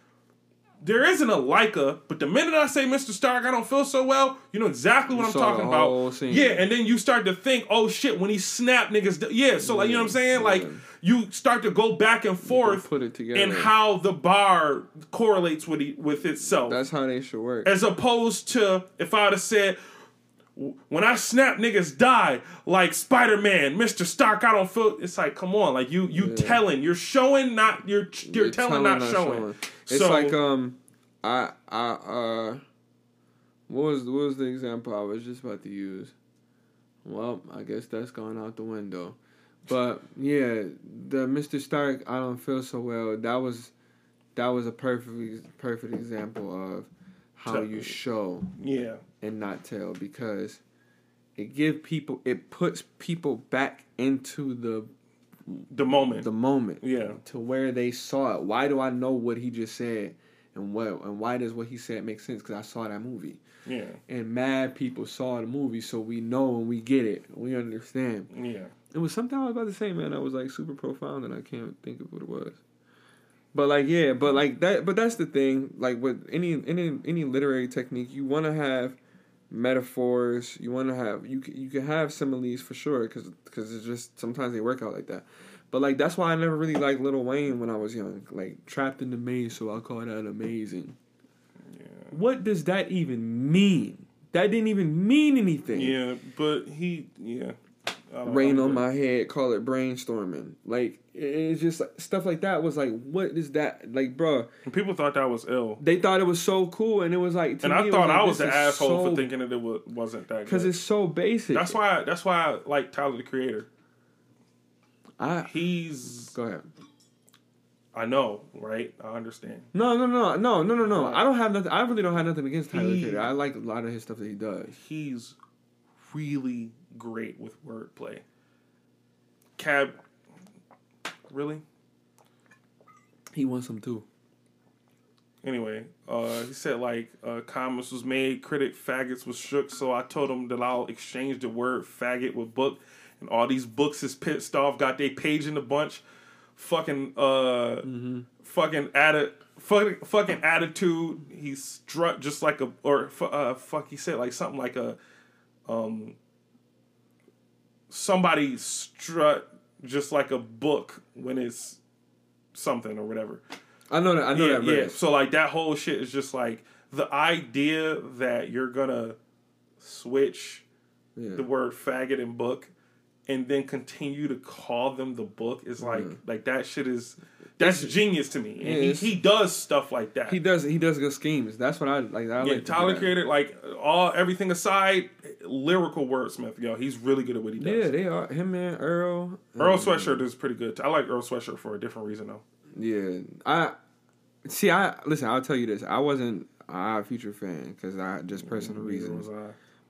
S1: There isn't a like a, but the minute I say Mr. Stark, I don't feel so well, you know exactly what
S2: You
S1: I'm talking about.
S2: scene.
S1: Yeah, and then you start to think, oh shit, when he snapped niggas, yeah. So like you know what I'm saying? Like you start to go back and forth
S2: put it together.
S1: and how the bar correlates with e- with itself,
S2: That's how they should work.
S1: as opposed to if I would have said. When I snap, niggas die like Spider Man, Mister Stark. I don't feel. It's like, come on, like you, you
S2: Yeah.
S1: telling, you're showing, not you're, you're, telling, not showing.
S2: It's
S1: So-
S2: like um, I I uh, what was what was the example I was just about to use? Well, I guess that's going out the window. But yeah, the Mr. Stark, I don't feel so well. That was that was a perfect perfect example of how you show
S1: Yeah,
S2: and not tell because it give people it puts people back into the
S1: the moment.
S2: the moment
S1: yeah,
S2: to where they saw it. Why do I know what he just said and what and why does what he said make sense? Because I saw that movie
S1: yeah,
S2: and mad people saw the movie, so we know and we get it, we understand.
S1: yeah.
S2: It was something I was about to say, man. i was like super profound, and I can't think of what it was. But like, yeah, but like that. But that's the thing. Like with any any any literary technique, you want to have metaphors. You want to have you c- you can have similes for sure, because because it's just sometimes they work out like that. But like that's why I never really liked Lil Wayne when I was young. Like trapped in the maze, so I call that amazing.
S1: Yeah.
S2: What does that even mean? That didn't even mean anything.
S1: Yeah, but he, yeah. Oh, don't-
S2: rain on my head, call it brainstorming. Like it's just like, stuff like that was like, what is that? Like, bro,
S1: people thought that was ill,
S2: they thought it was so cool, and it was like,
S1: and
S2: me,
S1: I thought
S2: like,
S1: I was the asshole
S2: so-
S1: for thinking that it wa- wasn't that
S2: because it's so basic.
S1: That's why. I, That's why I like Tyler the Creator.
S2: I
S1: He's.
S2: go ahead.
S1: I know, right? I understand.
S2: No, no, no, no, no, no, no. I don't have nothing. I really don't have nothing against Tyler
S1: He-
S2: the Creator. I like a lot of his stuff that he does.
S1: He's really great with wordplay. Cab. Really?
S2: He wants some too.
S1: Anyway, uh, he said like uh, comments was made, critic faggots was shook, so I told him that I'll exchange the word faggot with book, and all these books is pissed off, got their page in the bunch, fucking uh, fucking atti- fucking fucking attitude. He strut just like a or uh, fuck. He said like something like a um somebody strut just like a book when it's something or whatever
S2: I know that. I know
S1: yeah,
S2: that.
S1: yeah. So like that whole shit is just like the idea that you're gonna switch
S2: Yeah.
S1: the word faggot and book and then continue to call them the book is like mm-hmm. like that shit is that's genius to me. And
S2: Yeah,
S1: he, he does stuff like that.
S2: He does. He does good schemes. That's what I like. I
S1: yeah,
S2: like
S1: Tyler Creator like all everything aside, lyrical wordsmith. Yo, he's really good at what he does.
S2: Yeah, they are. Him and Earl.
S1: Earl
S2: um,
S1: Sweatshirt is pretty good. I like Earl Sweatshirt for a different reason though.
S2: Yeah, I see. I listen. I'll tell you this. I wasn't a Future fan because I just personal
S1: Neither
S2: reasons.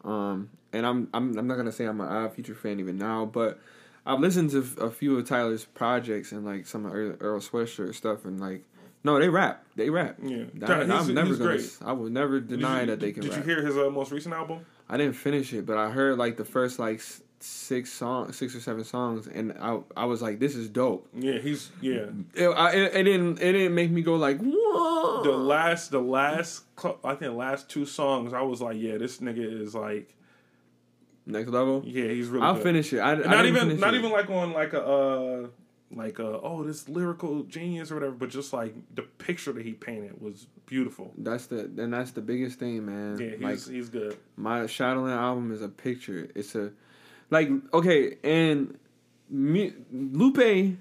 S2: Um, and I'm I'm I'm not gonna say I'm an Odd Future fan even now, but I've listened to a few of Tyler's projects and like some of Earl, Earl Sweatshirt stuff, and like no, they rap. They rap.
S1: Yeah.
S2: I, I'm never
S1: he's
S2: gonna.
S1: great.
S2: I will never deny
S1: you-
S2: that they can
S1: Did
S2: rap.
S1: you hear his uh, most recent album?
S2: I didn't finish it, but I heard like the first like six songs, six or seven songs, and I I was like, this is dope.
S1: Yeah, he's yeah.
S2: It, I, it, it didn't it didn't make me go like whoa.
S1: The last, the last, I think the last two songs, I was like, yeah, this nigga is like,
S2: Next level.
S1: yeah, he's really.
S2: I'll
S1: good.
S2: finish it. I, I
S1: not
S2: didn't
S1: even, not
S2: it.
S1: even like on like a, uh, like a, oh, this lyrical genius or whatever, but just like the picture that he painted was beautiful.
S2: That's the and that's the biggest thing, man.
S1: Yeah, he's
S2: like
S1: he's good.
S2: my Shadowland album is a picture. It's a like okay, and me, Lupe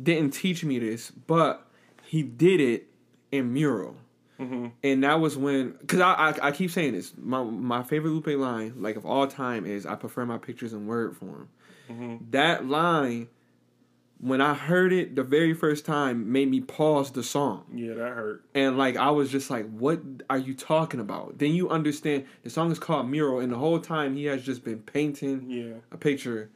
S2: didn't teach me this, but he did it in mural.
S1: Mm-hmm.
S2: And that was when, cause I, I I keep saying this. My my favorite Lupe line, like of all time, is I prefer my pictures in word form.
S1: Mm-hmm.
S2: That line, when I heard it the very first time, made me pause the song.
S1: Yeah, that hurt.
S2: And like I was just like, what are you talking about? Then you understand the song is called Mural, and the whole time he has just been painting
S1: Yeah,
S2: a picture.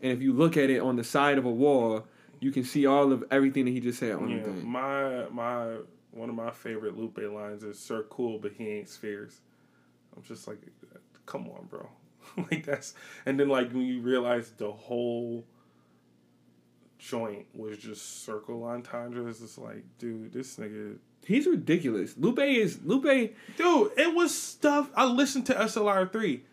S2: And if you look at it on the side of a wall, you can see all of everything that he just said on
S1: yeah.
S2: the thing.
S1: My my one of my favorite Lupe lines is "Sir cool, but he ain't spheres." I'm just like, come on, bro. *laughs* like that's and then like when you realize the whole joint was just circle entendre, it's just like, dude, this nigga
S2: He's ridiculous. Lupe is Lupe.
S1: Dude, it was stuff. I listened to SLR three,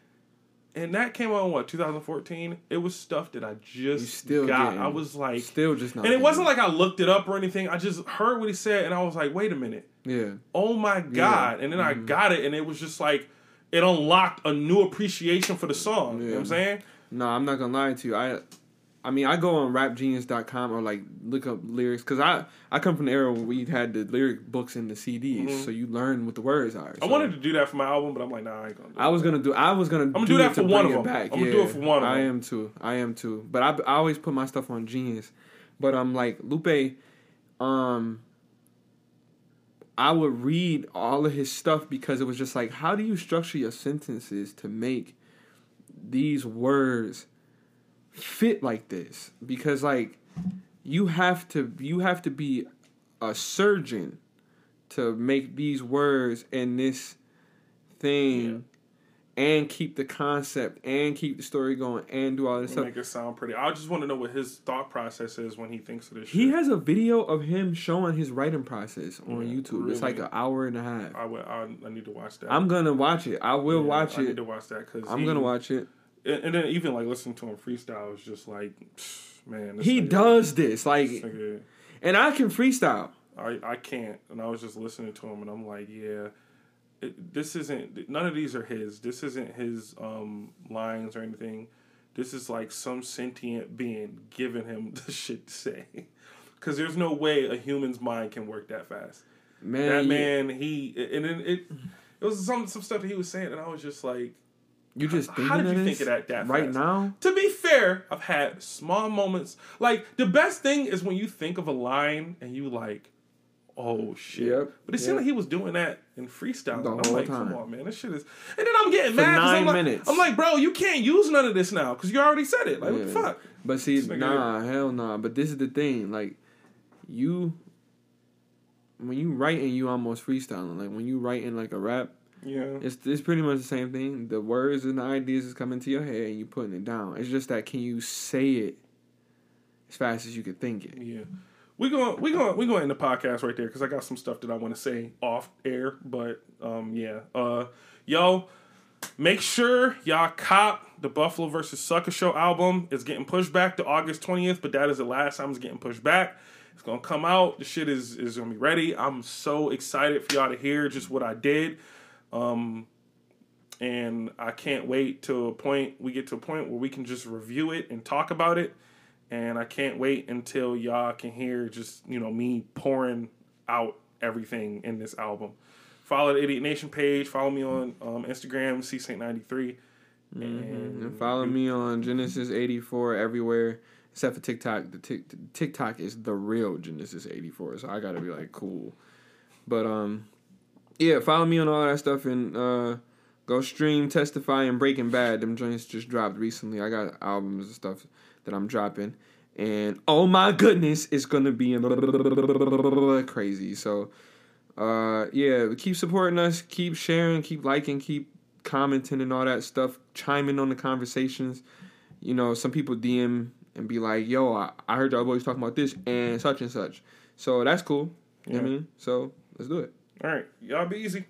S1: and that came out in what 2014. It was stuff that I
S2: You
S1: just
S2: still
S1: got.
S2: getting-
S1: I was like,
S2: Still just not.
S1: and it wasn't like I looked it up or anything. I just heard what he said, and I was like, wait a minute,
S2: yeah.
S1: oh my god! And then I
S2: Mm-hmm.
S1: got it, and it was just like it unlocked a new appreciation for the song. You know what I'm saying?
S2: No, I'm not gonna lie to you. I, I mean, I go on rapgenius.com or like look up lyrics because I I come from the era where we had the lyric books and the CDs, so you learn what the words are.
S1: Mm-hmm. I wanted to do that for my album, but I'm like, nah, I ain't gonna. do
S2: I was gonna do. I was gonna.
S1: I'm gonna
S2: do,
S1: do that
S2: it
S1: for one of them.
S2: Back.
S1: I'm gonna do it for one of
S2: I am too. I am too. But I, I always put my stuff on Genius. But I'm like Lupe. Um, I would read all of his stuff because it was just like, how do you structure your sentences to make these words fit like this? Because like you have to you have to be a surgeon to make these words and this thing and keep the concept and keep the story going and do all this stuff.
S1: Make it sound pretty. I just want to know what his thought process is when he thinks of this.
S2: He
S1: shit.
S2: has a video of him showing his writing process on
S1: Yeah,
S2: YouTube. It's like an hour and a half.
S1: I, I, I need to watch that.
S2: I'm gonna watch it. I will
S1: Yeah,
S2: watch
S1: I need to watch that because
S2: I'm gonna watch it.
S1: And, and then even like listening to him freestyle is just like, *sighs* man. This
S2: He
S1: nigga-
S2: does this like,
S1: this nigga-
S2: and I can freestyle.
S1: I I can't. And I was just listening to him, and I'm like, yeah, it, this isn't. None of these are his. This isn't his um lines or anything. This is like some sentient being giving him *laughs* the shit to say. Because there's no way a human's mind can work that fast.
S2: Man,
S1: that man, he and then it. It was some some stuff that he was saying, and I was just like,
S2: you just
S1: how did you think of that that
S2: right
S1: fast?
S2: now?
S1: To be fair, I've had small moments. Like the best thing is when you think of a line and you like, oh shit.
S2: Yep,
S1: But it seemed like he was doing that in freestyle.
S2: The
S1: I'm
S2: whole
S1: like,
S2: time.
S1: come on, man, this shit is. And then I'm getting
S2: For
S1: mad 'cause I'm
S2: nine
S1: like,
S2: minutes.
S1: I'm like, bro, you can't use none of this now because you already said it. Like, what the fuck?
S2: But see, nah, hell nah. But this is the thing, like you, when you writing, you almost freestyling. Like when you writing like a rap,
S1: Yeah.
S2: it's it's pretty much the same thing. The words and the ideas is coming to your head, and you're putting it down. It's just that can you say it as fast as you can think it?
S1: Yeah. We going we going we going end the podcast right there because I got some stuff that I want to say off air. But um yeah, uh yo, make sure y'all cop the Buffalo versus Sucker Show album. It's getting pushed back to August twentieth, but that is the last time it's getting pushed back. It's gonna come out. The shit is is gonna be ready. I'm so excited for y'all to hear just what I did. Um and I can't wait to a point we get to a point where we can just review it and talk about it. And I can't wait until y'all can hear just you know me pouring out everything in this album. Follow the Idiot Nation page. Follow me on um, Instagram, C Saint ninety three.
S2: And follow me on Genesis eighty four everywhere except for TikTok. The tic- TikTok is the real Genesis eighty four, so I gotta be like cool. But um, yeah, follow me on all that stuff and uh, go stream Testify and Breaking Bad. Them joints just dropped recently. I got albums and stuff that I'm dropping, and oh my goodness, it's gonna be *laughs* crazy. So uh, yeah, keep supporting us, keep sharing, keep liking, keep commenting and all that stuff, chiming on the conversations. You know, some people DM and be like, "Yo, I, I heard y'all boys talking about this and such and such." So that's cool. You know what I mean? So let's do it.
S1: All right, y'all be easy.